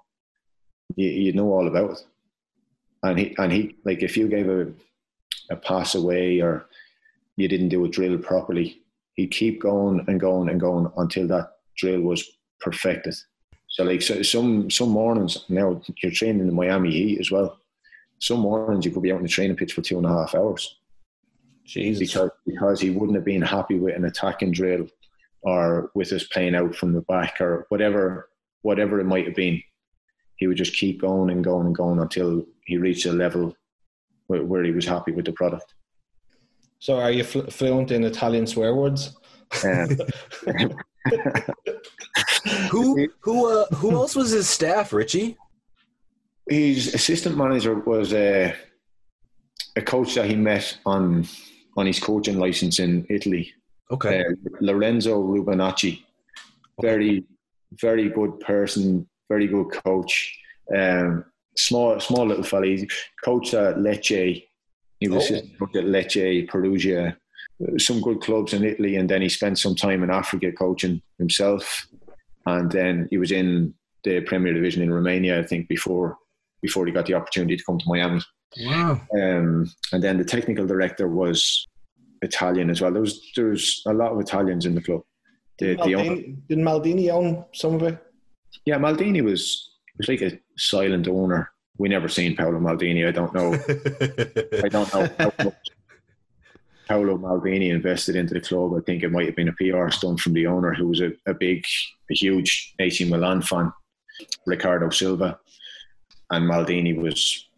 you, you know all about it. And he and he like if you gave a a pass away or you didn't do a drill properly, he'd keep going and going and going until that drill was perfected. So like so, some some mornings now you're training in the Miami Heat as well. Some mornings you could be out on the training pitch for two and a half hours. Jesus. Because because he wouldn't have been happy with an attacking drill or with his playing out from the back or whatever whatever it might have been. He would just keep going and going and going until he reached a level where, where he was happy with the product. So, are you fl- fluent in Italian swear words? Um, [LAUGHS] [LAUGHS] who who uh, who else was his staff, Richie? His assistant manager was a a coach that he met on on his coaching license in Italy. Okay, uh, Lorenzo Rubinacci, very very good person, very good coach. Um, small small little fella. He coached at Lecce. He was oh. at Lecce, Perugia, some good clubs in Italy, and then he spent some time in Africa coaching himself. And then he was in the Premier Division in Romania, I think, before before he got the opportunity to come to Miami. Wow. Um, and then the technical director was Italian as well. There was there was a lot of Italians in the club. The, did, Maldini, the did Maldini own some of it? Yeah, Maldini was was like a silent owner. We never seen Paolo Maldini. I don't know. [LAUGHS] I don't know how much Paolo Maldini invested into the club. I think it might have been a PR stunt from the owner, who was a, a big, a huge AC Milan fan, Riccardo Silva, and Maldini was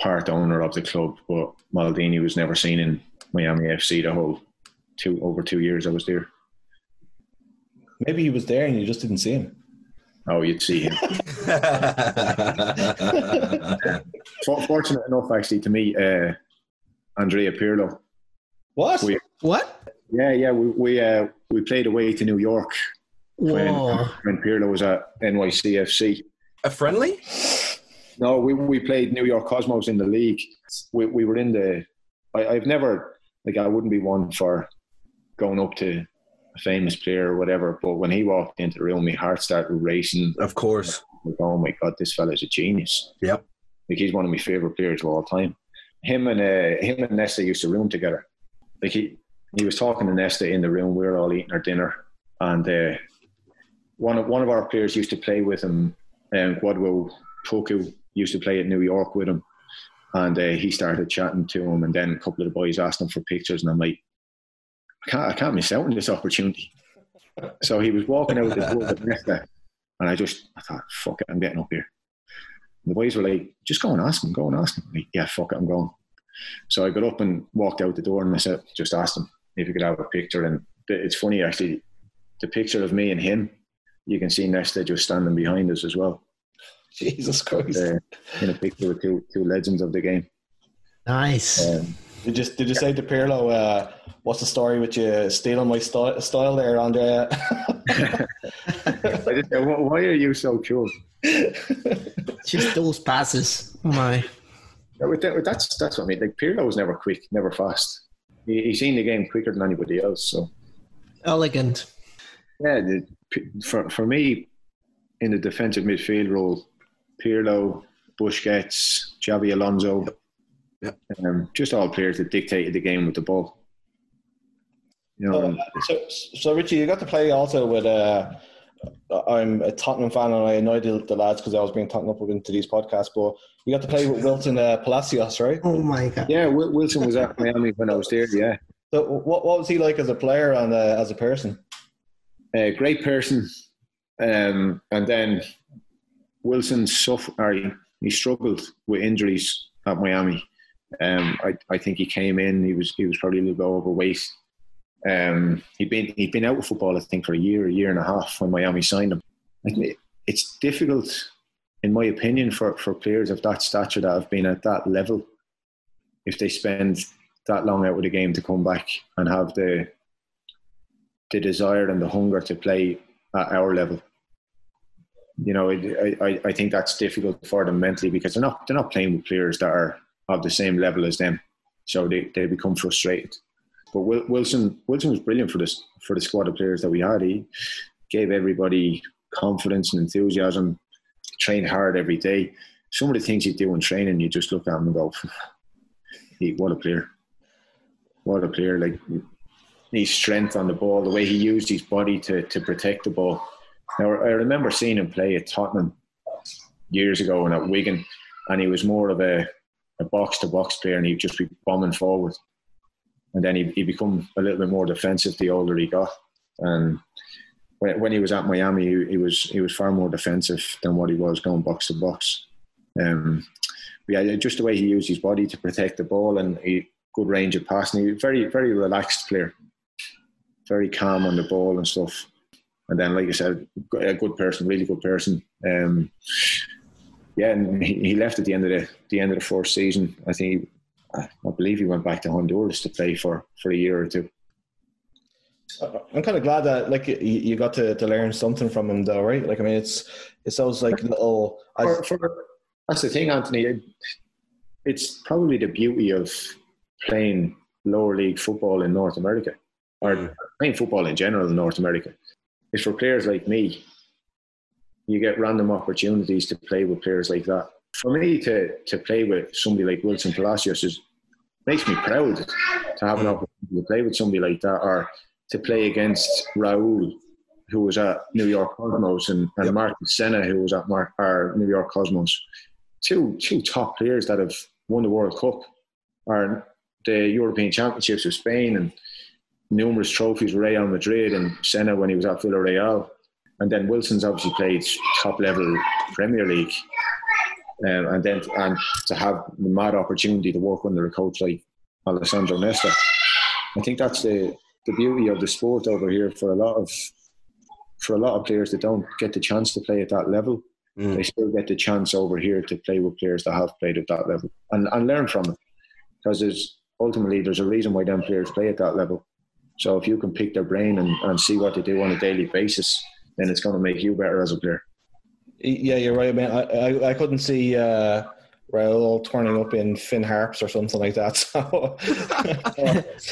part owner of the club, but Maldini was never seen in Miami FC the whole two over two years I was there. Maybe he was there and you just didn't see him. Oh, you'd see him. [LAUGHS] Fortunate enough, actually, to meet uh, Andrea Pirlo. What? We, what? Yeah, yeah. We we, uh, we played away to New York when, when Pirlo was at NYCFC. A friendly? No, we we played New York Cosmos in the league. We we were in the. I, I've never like I wouldn't be one for going up to a famous player or whatever. But when he walked into the room, my heart started racing. Of course. Like, oh my God, this fella's a genius. Yep. Like he's one of my favorite players of all time. Him and uh, him and Nesta used to room together. Like he he was talking to Nesta in the room. We were all eating our dinner, and uh, one of one of our players used to play with him. Um, Kwadwo Poku used to play at New York with him, and uh, he started chatting to him. And then a couple of the boys asked him for pictures, and I'm like, I can't, I can't miss out on this opportunity. [LAUGHS] So he was walking out the door with Nesta, and I just, I thought, fuck it, I'm getting up here. And the boys were like, just go and ask him, go and ask him. Like, yeah, fuck it, I'm going. So I got up and walked out the door, and I said, just asked him if he could have a picture. And it's funny, actually, the picture of me and him, you can see Nesta just standing behind us as well. [LAUGHS] Jesus Christ. Uh, in a picture with two, two legends of the game. Nice. Um, did you did you say to Pirlo, uh, what's the story with you stealing my st- style there, Andrea? [LAUGHS] I just, why are you so cool? Just those passes. Oh my. That's that's what I mean. Like Pirlo was never quick, never fast. He, he's seen the game quicker than anybody else. So elegant. Yeah, the, for for me, in the defensive midfield role, Pirlo, Busquets, Xabi Alonso. Yeah. Um, just all players that dictated the game with the ball. You know, uh, so, so Richie, you got to play also with. Uh, I'm a Tottenham fan, and I annoy the, the lads because I was being Tottenham up into these podcasts. But you got to play with Wilson uh, Palacios, right? Oh my god! Yeah, Wilson was at Miami when I was there. Yeah. So, what what was he like as a player and uh, as a person? A great person, um, and then Wilson suffered. he struggled with injuries at Miami. Um, I, I think he came in. He was he was probably a little bit overweight. Um, he'd been he'd been out of football, I think, for a year, a year and a half when Miami signed him. It's difficult, in my opinion, for, for players of that stature that have been at that level, if they spend that long out of the game to come back and have the the desire and the hunger to play at our level. You know, I, I, I think that's difficult for them mentally because they're not they're not playing with players that are of the same level as them, so they, they become frustrated. But Wilson Wilson was brilliant for this for the squad of players that we had. He gave everybody confidence and enthusiasm. Trained hard every day. Some of the things you do in training, you just look at him and go, [LAUGHS] "What a player! What a player!" Like his strength on the ball, the way he used his body to to protect the ball. Now I remember seeing him play at Tottenham years ago and at Wigan, and he was more of a a box to box player, and he'd just be bombing forward and then he he become a little bit more defensive the older he got. And when, when he was at Miami, he, he, was he was far more defensive than what he was going box to box. Um, yeah, just the way he used his body to protect the ball and he good range of passing. He was very very relaxed player, very calm on the ball and stuff. And then, like I said, a good person, really good person. Um, yeah, and he, he left at the end of the the end of the first season. I think I believe he went back to Honduras to play for, for a year or two. I'm kind of glad that like you, got to, to learn something from him though, right? Like I mean, it's it's those like little. For, for, that's the thing, Anthony. It's probably the beauty of playing lower league football in North America, or mm. playing football in general in North America. Is for players like me, you get random opportunities to play with players like that. For me to to play with somebody like Wilson Palacios is makes me proud to have an mm. opportunity to play with somebody like that or to play against Raul who was at New York Cosmos and, and yep. Marcos Senna who was at Mar- our New York Cosmos. Two two top players that have won the World Cup or the European Championships with Spain and numerous trophies with Real Madrid and Senna when he was at Villarreal and then Wilson's obviously played top level Premier League um, and then and to have the mad opportunity to work under a coach like Alessandro Nesta. I think that's the the beauty of the sport over here for a lot of for a lot of players that don't get the chance to play at that level. Mm. They still get the chance over here to play with players that have played at that level and, and learn from it. Because there's ultimately there's a reason why them players play at that level. So if you can pick their brain and, and see what they do on a daily basis, then it's going to make you better as a player. Yeah, you're right, man. I I, I couldn't see uh, Raul turning up in Finn Harps or something like that. [LAUGHS] So,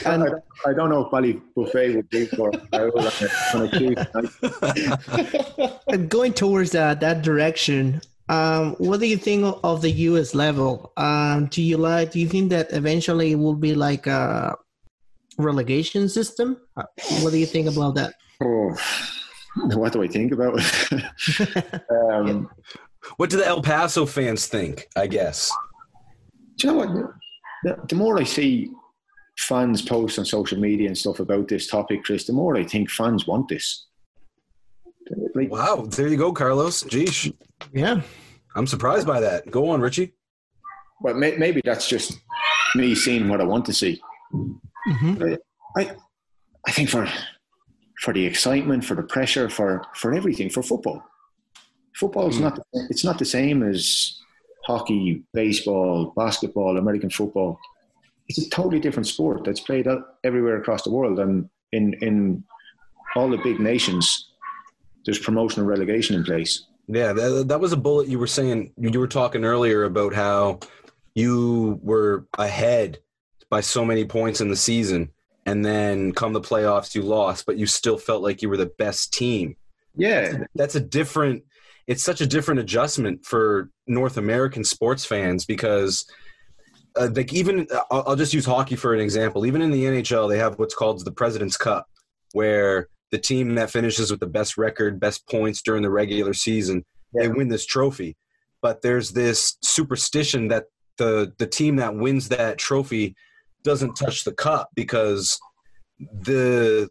[LAUGHS] and I, I don't know if Bally Buffet would be for Raul [LAUGHS] And going towards that that direction, um, what do you think of the U.S. level? Um, do you like? Do you think that eventually it will be like a relegation system? What do you think about that? Oh [LAUGHS] what do I think about [LAUGHS] um, what do the El Paso fans think? I guess. Do you know what? The, the, more I see fans post on social media and stuff about this topic, Chris, the more I think fans want this. Like, wow, there you go, Carlos. Geesh. Yeah. I'm surprised by that. Go on, Richie. Well, may, maybe that's just me seeing what I want to see. Mm-hmm. I, I think for for the excitement, for the pressure, for for everything, for football. Football is mm. not it's not the same as hockey, baseball, basketball, American football. It's a totally different sport that's played everywhere across the world, and in in all the big nations, there's promotion and relegation in place. Yeah, that, that was a bullet you were saying. You were talking earlier about how you were ahead by so many points in the season and then come the playoffs you lost but you still felt like you were the best team. Yeah. That's a different it's such a different adjustment for north american sports fans because uh, like even I'll, I'll just use hockey for an example. Even in the nhl they have what's called the president's cup where the team that finishes with the best record best points during the regular season yeah. they win this trophy. But there's this superstition that the the team that wins that trophy doesn't touch the cup because the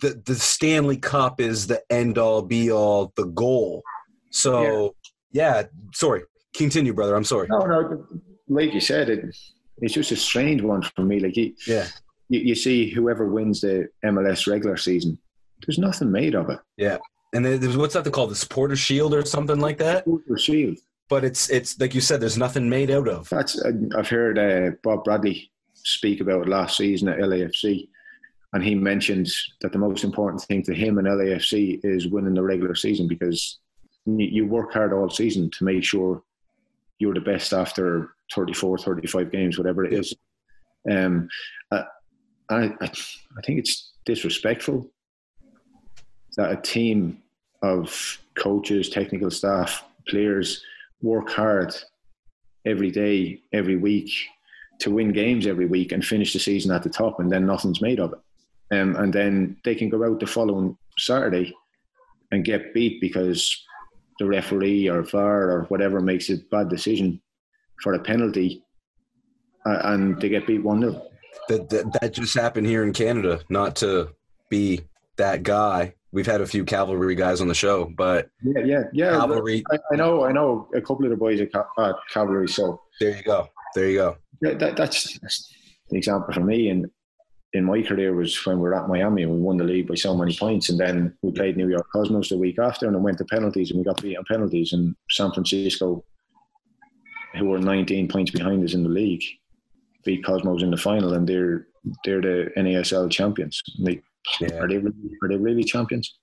the the Stanley Cup is the end all be all the goal. So yeah, yeah sorry, continue, brother. I'm sorry. No, no. Like you said, it, it's just a strange one for me. Like you, Yeah. you, you see whoever wins the MLS regular season, there's nothing made of it. Yeah. And then there's what's that called? The supporter shield or something like that. Super Shield. But it's it's like you said, there's nothing made out of. That's I've heard uh, Bob Bradley speak about last season at LAFC, and he mentioned that the most important thing to him and LAFC is winning the regular season because you, you work hard all season to make sure you're the best after 34, 35 games, whatever it is. Um, uh, I, I, I think it's disrespectful that a team of coaches, technical staff, players work hard every day, every week to win games every week and finish the season at the top, and then nothing's made of it. Um, and then they can go out the following Saturday and get beat because the referee or VAR or whatever makes a bad decision for a penalty, uh, and they get beat one 0 That, that that just happened here in Canada. Not to be that guy. We've had a few cavalry guys on the show, but Yeah, yeah, yeah. cavalry. I, I know, I know a couple of the boys are at uh, Cavalry, so There you go. There you go. Yeah, that, that's, that's the example for me. And in my career was when we were at Miami and we won the league by so many points, and then we played New York Cosmos the week after, and then went to penalties, and we got beat on penalties. And San Francisco, who were 19 points behind us in the league, beat Cosmos in the final, and they're they're the NASL champions. And they, Yeah. Are they really, are they really champions?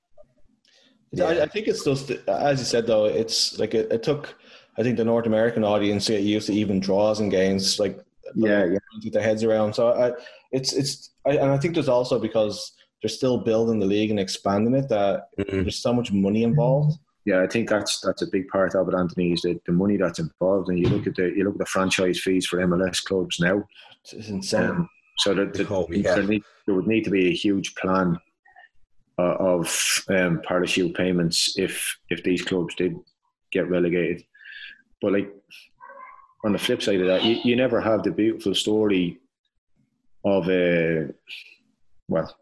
I, I think it's just as you said though. It's like it, it took. I think the North American audience to get used to even draws and games. Like Yeah, yeah. get their heads around. So I, it's it's I, and I think there's also because they're still building the league and expanding it that Mhm. there's so much money involved. Yeah, I think that's that's a big part of it, Anthony, is the, the money that's involved. And you look at the you look at the franchise fees for MLS clubs now. It's insane. Um, so that that Oh, yeah. there, need, there would need to be a huge plan uh, of um, parachute payments if if these clubs did get relegated. But like on the flip side of that, you, you never have the beautiful story of a well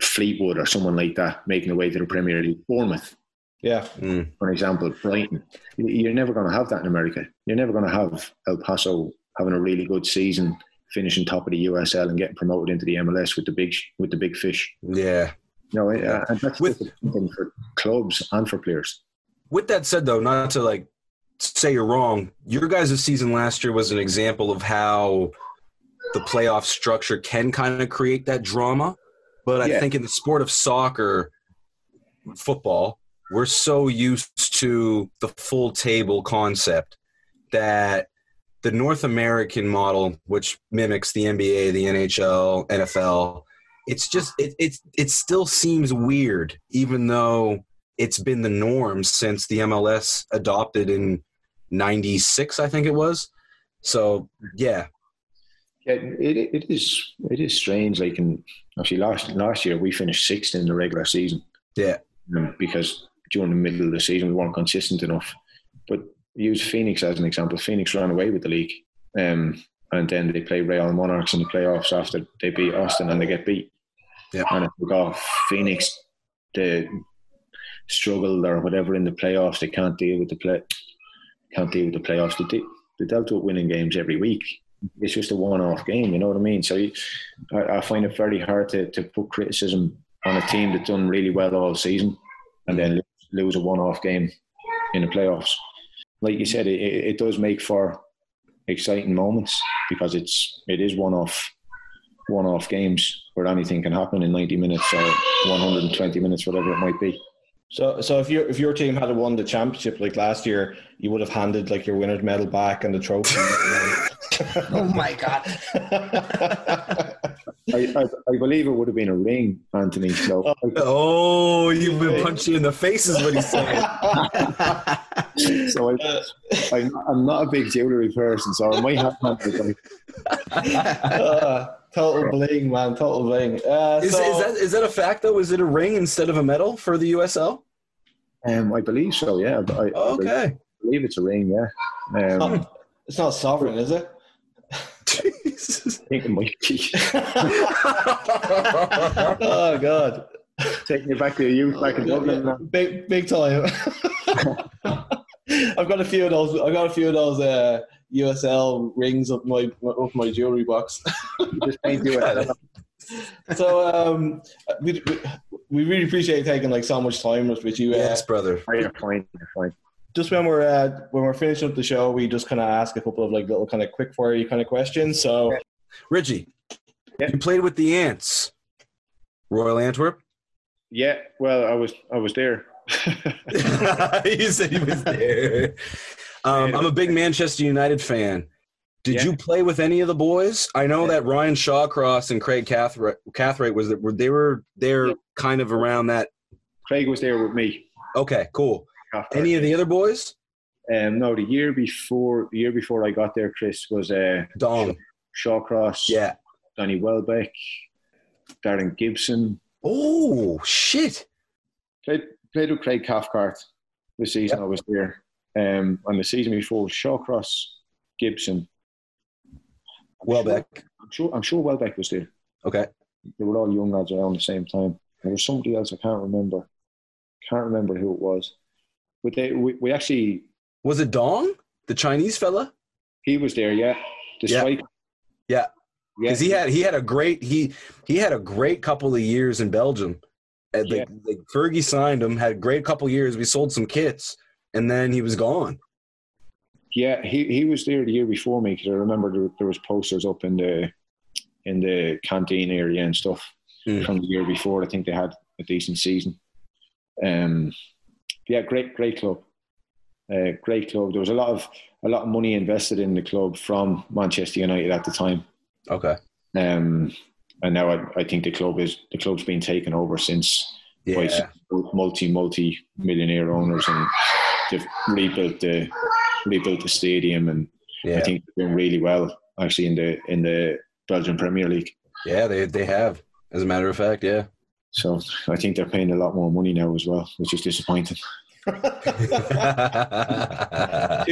Fleetwood or someone like that making their way to the Premier League. Bournemouth, yeah, Mm. for example, Brighton. You- You're never going to have that in America. You're never going to have El Paso having a really good season, finishing top of the USL and getting promoted into the MLS with the big with the big fish. Yeah. No, uh, and that's With- for clubs and for players. With that said, though, not to like say you're wrong, your guys' season last year was an example of how the playoff structure can kind of create that drama. But I Yeah. think in the sport of soccer, football, we're so used to the full table concept that the North American model, which mimics the NBA, the NHL, NFL, it's just it it it still seems weird, even though it's been the norm since the MLS adopted in '96, I think it was. So yeah, Yeah, it, it is it is strange. Like in actually last last year we finished sixth in the regular season. Yeah. um, because during the middle of the season we weren't consistent enough. Use Phoenix as an example. Phoenix ran away with the league, um, and then they play Real Monarchs in the playoffs after they beat Austin and they get beat. Yeah. And if we got Phoenix, they struggled or whatever in the playoffs, they can't deal with the play, can't deal with the playoffs. They, de- they dealt with winning games every week. It's just a one-off game, you know what I mean? So you, I, I find it very hard to, to put criticism on a team that's done really well all season and then lose a one-off game in the playoffs. Like you said, it, it it does make for exciting moments because it's it is one-off one-off games where anything can happen in 90 minutes or 120 minutes, whatever it might be. So, so if your if your team had won the championship like last year, you would have handed like your winner's medal back and the trophy. [LAUGHS] Oh my god. [LAUGHS] I, I, I believe it would have been a ring, Anthony. So Oh, you've been punched in the face, is what he's saying. so I, I, I'm not a big jewellery person, so I might have handed Uh, total bling, man, total bling. Uh, Is, so, is that is that a fact though? Is it a ring instead of a medal for the USL? Um, I believe so. Yeah, I, I Okay. believe it's a ring. Yeah, um, I not, it's not sovereign, is it? Jesus. think it might be oh God, taking you back to your youth back in Dublin. now. big big time. [LAUGHS] I've got a few of those. I've got a few of those uh, USL rings up my up my jewelry box. just ain't do [LAUGHS] it. [LAUGHS] so um, we, we really appreciate taking like so much time with you. Uh, yes, brother. You're fine. You're fine. Just when we're uh, when we're finishing up the show, we just kind of ask a couple of like little kind of quick fire you kind of questions. So, Richie, yeah. you played with the Ants, Royal Antwerp. Yeah, well, I was I was there. [LAUGHS] he said he was there. Um, I'm a big Manchester United fan. Did yeah. you play with any of the boys? I know yeah. that Ryan Shawcross and Craig Cathcart, Cathcart was that were they were there yeah. kind of around that. Craig was there with me. Okay, cool. Cathcart. Any of the other boys? Um, no, the year before the year before I got there, Chris was uh, Don Shawcross. Yeah, Danny Welbeck, Darren Gibson. Oh shit! Played played with Craig Cathcart the season yep. I was there. Um, and the season before was Shawcross, Gibson, Welbeck. I'm sure. I'm sure Welbeck was there. Okay. They were all young lads around the same time. There was somebody else I can't remember. Can't remember who it was. But they, we, we actually. Was it Dong, the Chinese fella? He was there. Yeah. The yeah. striker. Yeah. Because yeah. he had he had a great he he had a great couple of years in Belgium. Like, yeah. like Fergie signed him, had a great couple years. We sold some kits, and then he was gone. Yeah, he, he was there the year before me because I remember there, there, was posters up in the in the canteen area and stuff mm. from the year before. I think they had a decent season. Um, yeah, great great club, uh, great club. There was a lot of a lot of money invested in the club from Manchester United at the time. Okay. Um, and now I, I think the club is the club's been taken over since yeah. by multi multi millionaire owners and they've rebuilt the rebuilt the stadium, and yeah. I think they're doing really well actually in the in the Belgian Premier League. Yeah, they they have, as a matter of fact, yeah. So I think they're paying a lot more money now as well, which is disappointing. [LAUGHS] Two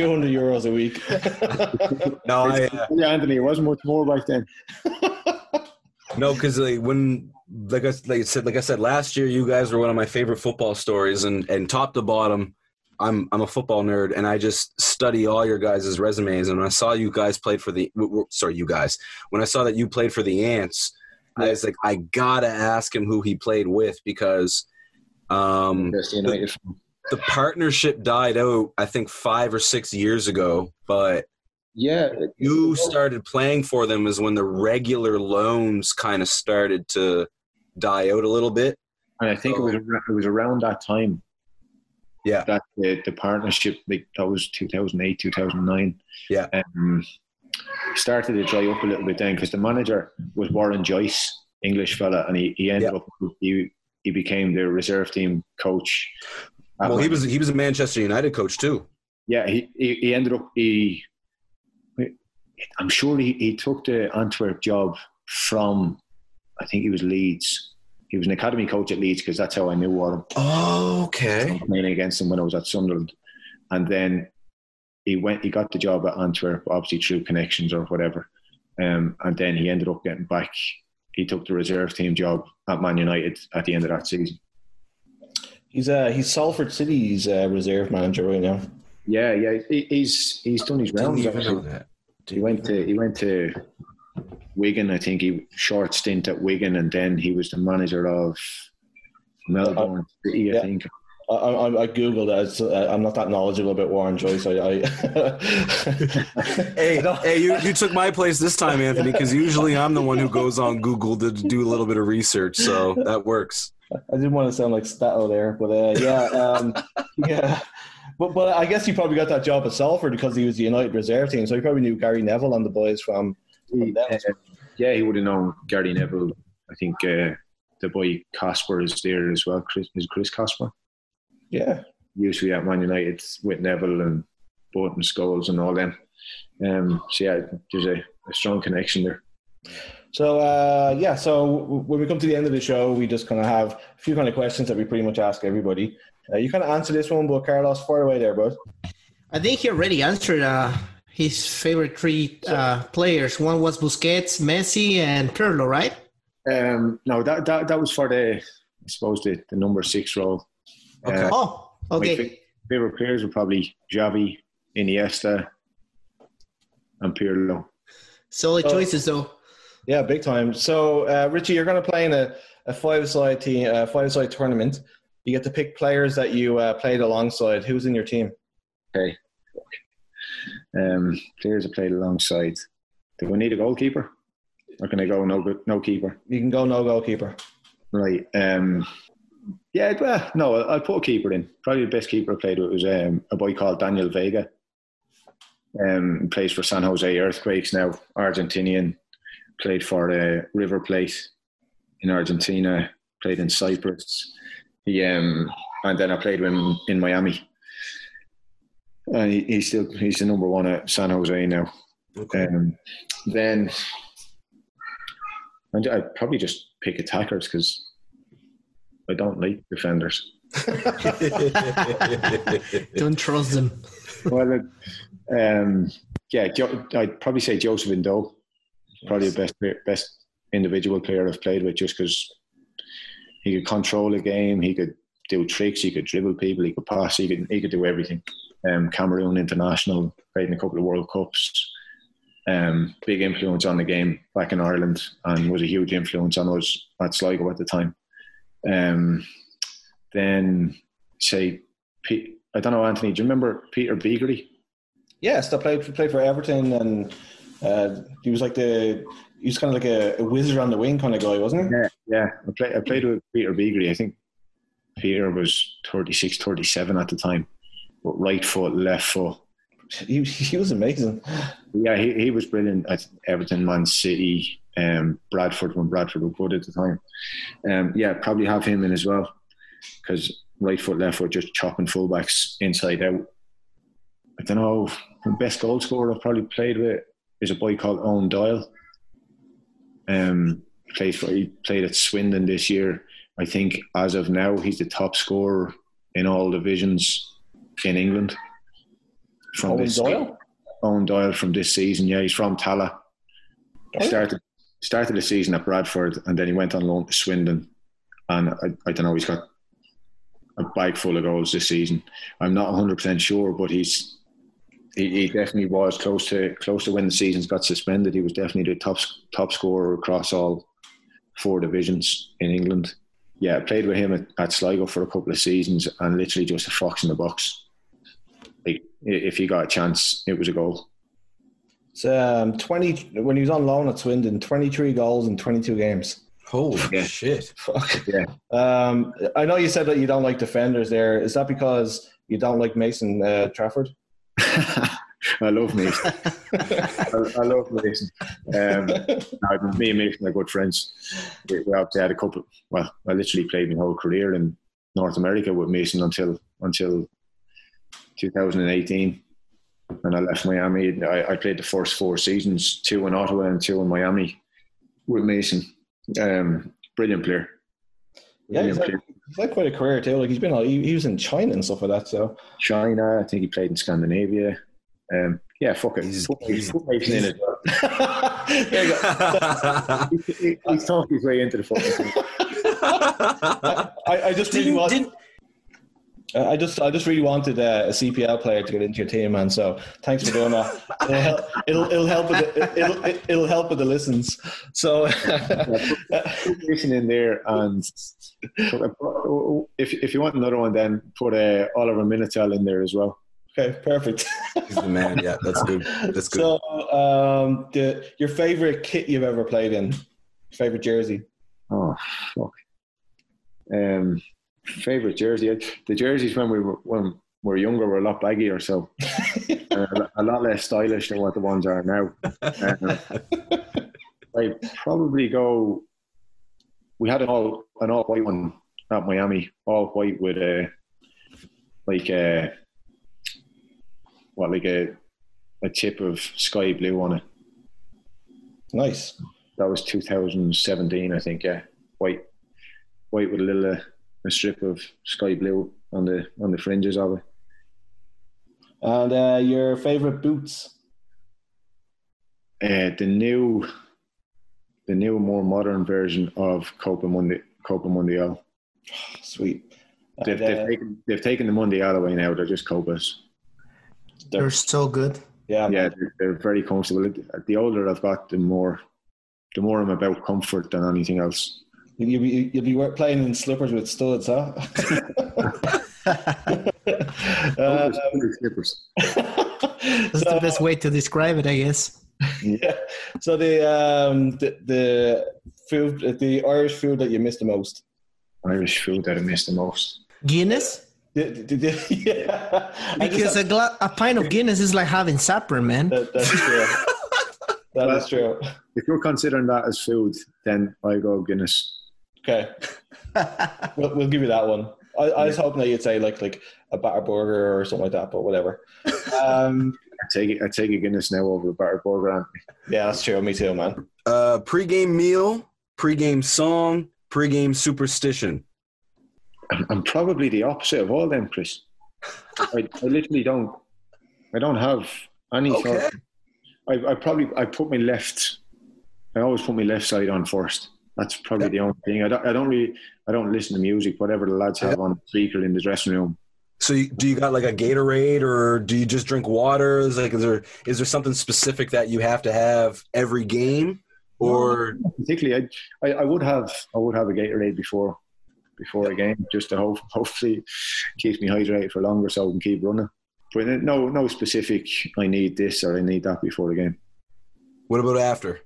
hundred euros a week. [LAUGHS] no, I, uh, yeah, Anthony, it wasn't much more back then. [LAUGHS] no, because like when like I like I said like I said last year, you guys were one of my favorite football stories, and and top to bottom, I'm I'm a football nerd and I just study all your guys' resumes. And when I saw you guys played for the sorry, you guys, when I saw that you played for the Ants, yeah. I was like, I gotta ask him who he played with because um, the, the, partnership died out. I think five or six years ago, but yeah, you started playing for them is when the regular loans kind of started to die out a little bit. And I think so, it was it was around that time yeah, that the, the partnership like that was 2008, 2009. Yeah, um, started to dry up a little bit then because the manager was Warren Joyce, English fella, and he, he ended yeah. up he he became the reserve team coach. Well, he was he was a Manchester United coach too. Yeah, he he, he ended up he. I'm sure he, he took the Antwerp job from, I think he was Leeds he was an academy coach at Leeds because that's how I knew him. Oh, okay. Playing against him when I was at Sunderland, and then he went. He got the job at Antwerp, obviously through connections or whatever. Um, and then he ended up getting back. He took the reserve team job at Man United at the end of that season. He's uh he's Salford City's uh, reserve manager right now. Yeah, yeah, he, he's he's done his rounds. He went to he went to Wigan. I think he short stint at Wigan, and then he was the manager of Melbourne City. I yeah. think. I, I, I googled it. Uh, I'm not that knowledgeable about Warren Joyce. I, I [LAUGHS] hey, hey, you, you took my place this time, Anthony, because usually I'm the one who goes on Google to do a little bit of research, so that works. I didn't want to sound like Stato there, but uh, yeah, um, [LAUGHS] yeah. But but I guess he probably got that job at Salford because he was the United reserve team, so he probably knew Gary Neville and the boys from he, uh, yeah, he would have known Gary Neville. I think uh, the boy Casper is there as well. Chris is Chris Casper. Yeah, usually at Man United with Neville and Bolton Scholes and all them. Um, so yeah, there's a, a strong connection there. So uh, yeah, so when we come to the end of the show, we just kind of have a few kind of questions that we pretty much ask everybody. Uh, you kind of answer this one, but Carlos, far away there, bud. I think he already answered uh, his favorite three uh, players. One was Busquets, Messi, and Pirlo, right? Um, no, that, that that was for the I suppose the, the number six role. Okay. Uh, oh, okay. favorite players were probably Xavi, Iniesta, and Pirlo. Solid choices, though. Yeah, big time. So, uh, Richie, you're going to play in a, a five-side team, uh, five-side tournament. You get to pick players that you uh, played alongside. Who's in your team? Okay. Um, players I played alongside. Do we need a goalkeeper? Or can I go no no keeper? You can go no goalkeeper. Right. Um, yeah, well, no, I'll I'll put a keeper in. Probably the best keeper I played with was um, a boy called Daniel Vega. Um, plays for San Jose Earthquakes now, Argentinian. Played for uh, River Plate in Argentina. Played in Cyprus. He um, and then I played with him in Miami. And he, he's still he's the number one at San Jose now. Okay. Um, then I'd I'd probably just pick attackers because I don't like defenders. [LAUGHS] Don't trust them. well, um, yeah, Jo- I'd probably say Joseph Ndo, probably the best best individual player I've played with, just because he could control a game, he could do tricks, he could dribble people, he could pass, he could he could do everything. Um, Cameroon international, played in a couple of World Cups. Um, big influence on the game back in Ireland, and was a huge influence on us at Sligo at the time. Um, then say, I don't know, Anthony. Do you remember Peter Beagrie? Yes, I played played for Everton, and uh, he was like the he was kind of like a, a wizard on the wing kind of guy, wasn't he? Yeah, yeah. I played, I played with Peter Beagrie. I think Peter was 36, 37 at the time. But right foot, left foot. He, he was amazing. Yeah, he, he was brilliant at Everton, Man City, um, Bradford when Bradford were good at the time. Um, yeah, probably have him in as well because right foot, left foot, just chopping fullbacks inside out. I don't know. The best goal scorer I've probably played with is a boy called Eoin Doyle. Um, plays for he played at Swindon this year. I think as of now he's the top scorer in all divisions in England. From Owen this Doyle. Eoin Doyle from this season. Yeah, he's from Tallaght. Oh. Started started the season at Bradford and then he went on loan to Swindon. And I, I don't know, he's got a bag full of goals this season. I'm not 100 percent sure, but he's he, he definitely was close to close to when the seasons got suspended. He was definitely the top top scorer across all four divisions in England. Yeah, I played with him at, at Sligo for a couple of seasons and literally just a fox in the box. Like, if he got a chance, it was a goal. So, um, twenty when he was on loan at Swindon, twenty three goals in twenty two games. Holy [LAUGHS] Yeah. shit! Fuck. Yeah. Um, I know you said that you don't like defenders. There is that because you don't like Mason uh, Trafford? [LAUGHS] I love Mason. [LAUGHS] I, I love Mason. Um, no, me and Mason are good friends. We, we obviously had a couple. Well, I literally played my whole career in North America with Mason until until 2018, and I left Miami. I, I played the first four seasons, two in Ottawa and two in Miami, with Mason. Um, brilliant player. Yeah, he's Brilliant like, player. he's had quite a career too. Like he's been, he, he was in China and stuff like that. So China. I think he played in Scandinavia. Um, yeah, fuck it. He's- Put- he's- put Mason in as well. there you go. [LAUGHS] He- he- He's talked his way into the fucking. [LAUGHS] I, I just didn't, want. didn't, I just, I just really wanted uh, a CPL player to get into your team, man. So thanks for doing that. [LAUGHS] It'll help. It'll, it'll help with the, it'll, it'll help with the listens. So [LAUGHS] Put in there, and if if you want another one, then put uh, Oliver Minatel in there as well. okay, perfect. he's the man. Yeah, that's good. That's good. So, um, the your favorite kit you've ever played in, favorite jersey. Oh fuck. Um, favorite jersey. The jerseys when we were when we were younger were a lot baggier, so [LAUGHS] uh, a lot less stylish than what the ones are now. [LAUGHS] Um, I probably go. We had an all an all white one at Miami, all white with a like a what like a a tip of sky blue on it. Nice. That was 2017, I think. Yeah, white, white with a little uh, a strip of sky blue on the on the fringes of it. And uh, your favorite boots. Uh, the new, the new more modern version of Copa Mundi, Copa Mundial. [SIGHS] Sweet. They've, they've, uh, taken, they've taken the Monday out of the way now. They're just copas. They're so good. Yeah, Yeah, they're, they're very comfortable. The older I've got, the more the more I'm about comfort than anything else. You'll be, you'll be playing in slippers with studs, huh? [LAUGHS] Uh, Slippers. [LAUGHS] That's so, the best way to describe it, I guess. yeah. So the um the, the food the Irish food that you miss the most. Irish food that I miss the most. Guinness? The- the- the- [LAUGHS] yeah. Because have- a, gla- a pint of Guinness is like having supper, man. that, that's true. That is true. If you're considering that as food, then I go Guinness. Okay, [LAUGHS] we'll, we'll give you that one. I, I was hoping that you'd say like like a batter burger or something like that, but whatever. [LAUGHS] Um, I take it. I take a Guinness now over a battered burger. Yeah, that's true. Me too, man. Uh, pre-game meal, pre-game song, pre-game superstition. I'm, I'm probably the opposite of all them, Chris. I, I literally don't. I don't have any. sort Okay. of- I, I probably I put my left. I always put my left side on first. That's probably the only thing. I don't. I don't really. I don't listen to music. Whatever the lads have on the speaker in the dressing room. So you, do you got like a Gatorade or do you just drink water? Is like is there is there something specific that you have to have every game? Or particularly, I, I, I would have I would have a Gatorade before before a game just to hope, [LAUGHS] hopefully keep me hydrated for longer so I can keep running. But uh, no no specific. I need this or I need that before the game. what about after?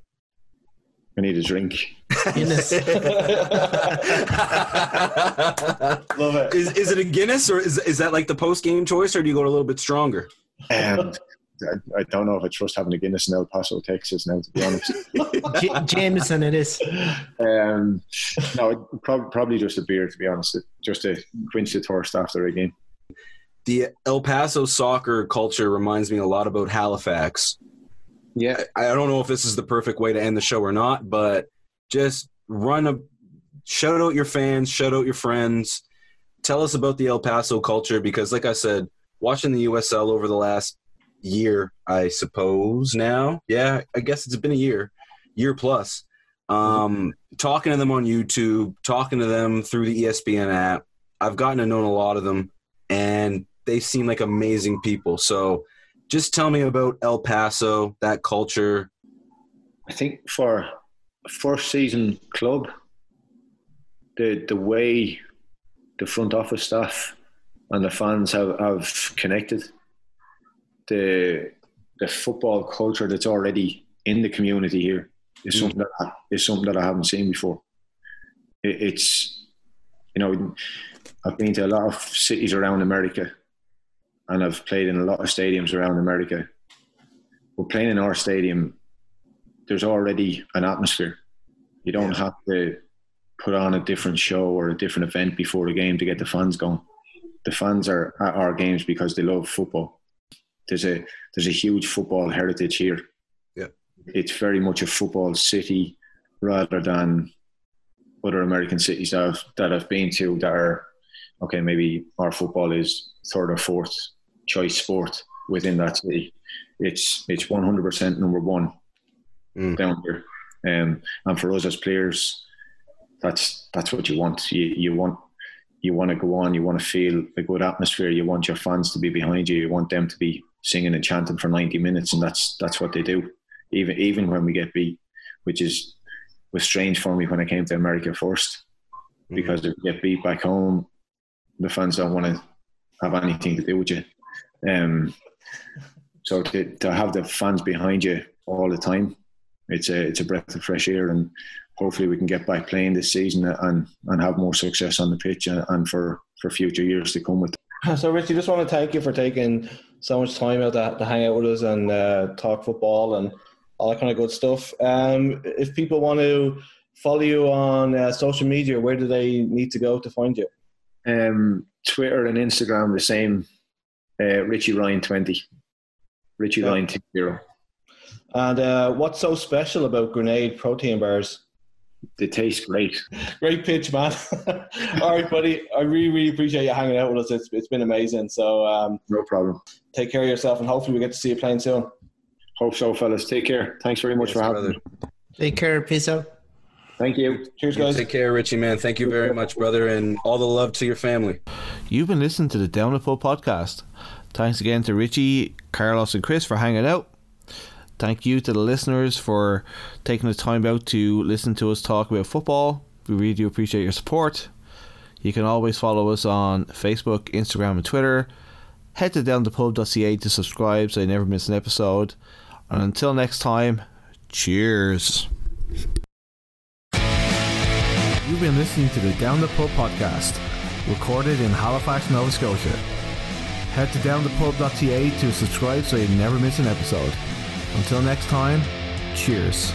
I need a drink. Guinness. [LAUGHS] Love it. is is it a Guinness or is is that like the post game choice or do you go a little bit stronger? And I, I don't know if I trust having a Guinness in El Paso, Texas. Now, to be honest, [LAUGHS] J- Jameson, it is. um, no, prob- probably just a beer. To be honest, just to quench the thirst after a game. The El Paso soccer culture reminds me a lot about Halifax. Yeah, I don't know if this is the perfect way to end the show or not, but just run a shout out your fans, shout out your friends. Tell us about the El Paso culture because, like I said, watching the USL over the last year, I suppose now, yeah, I guess it's been a year, year plus. Um, talking to them on YouTube, talking to them through the ESPN app, I've gotten to know a lot of them, and they seem like amazing people. So, just tell me about El Paso, that culture. I think for a first season club, the the way the front office staff and the fans have, have connected, the the football culture that's already in the community here is Mm. something that I- is something that I haven't seen before. It, it's you know I've been to a lot of cities around America, and I've played in a lot of stadiums around America. But playing in our stadium, there's already an atmosphere. You don't have to put on a different show or a different event before the game to get the fans going. The fans are at our games because they love football. There's a there's a huge football heritage here. Yeah. It's very much a football city rather than other American cities that I've, that I've been to that are okay. Maybe our football is third or fourth choice sport within that city. It's it's 100% number one Mm. down here. Um, and for us as players, that's that's what you want. You you want you want to go on. You want to feel a good atmosphere. You want your fans to be behind you. You want them to be singing and chanting for ninety minutes, and that's that's what they do. Even even when we get beat, which is was strange for me when I came to America first, because if you get beat back home, the fans don't want to have anything to do with you. Um, so to, to have the fans behind you all the time, it's a it's a breath of fresh air, and hopefully we can get back playing this season and and have more success on the pitch and, and for for future years to come with. [LAUGHS] So, Richie, just want to thank you for taking so much time out to, to hang out with us and uh, talk football and all that kind of good stuff. Um, if people want to follow you on uh, social media, where do they need to go to find you? Um, Twitter and Instagram the same. Uh, Richie Ryan twenty, Richie Yeah. Ryan two zero. And uh, what's so special about Grenade protein bars? They taste great. [LAUGHS] Great pitch, man. [LAUGHS] all right, buddy. I really, really appreciate you hanging out with us. It's, it's been amazing. So um, No problem. take care of yourself and hopefully we get to see you playing soon. Hope so, fellas. Take care. Thanks very much Yes, for having brother. me. Take care. Peace out. Thank you. Cheers, guys. Take care, Richie, man. Thank you very much, brother, and all the love to your family. You've been listening to the Down the Pub podcast. Thanks again to Richie, Carlos, and Chris for hanging out. Thank you to the listeners for taking the time out to listen to us talk about football. We really do appreciate your support. You can always follow us on Facebook, Instagram, and Twitter. Head to downthepub.ca to subscribe so you never miss an episode. And until next time, cheers. You've been listening to the Down the Pub podcast, recorded in Halifax, Nova Scotia. Head to downthepub.ca to subscribe so you never miss an episode. Until next time, cheers.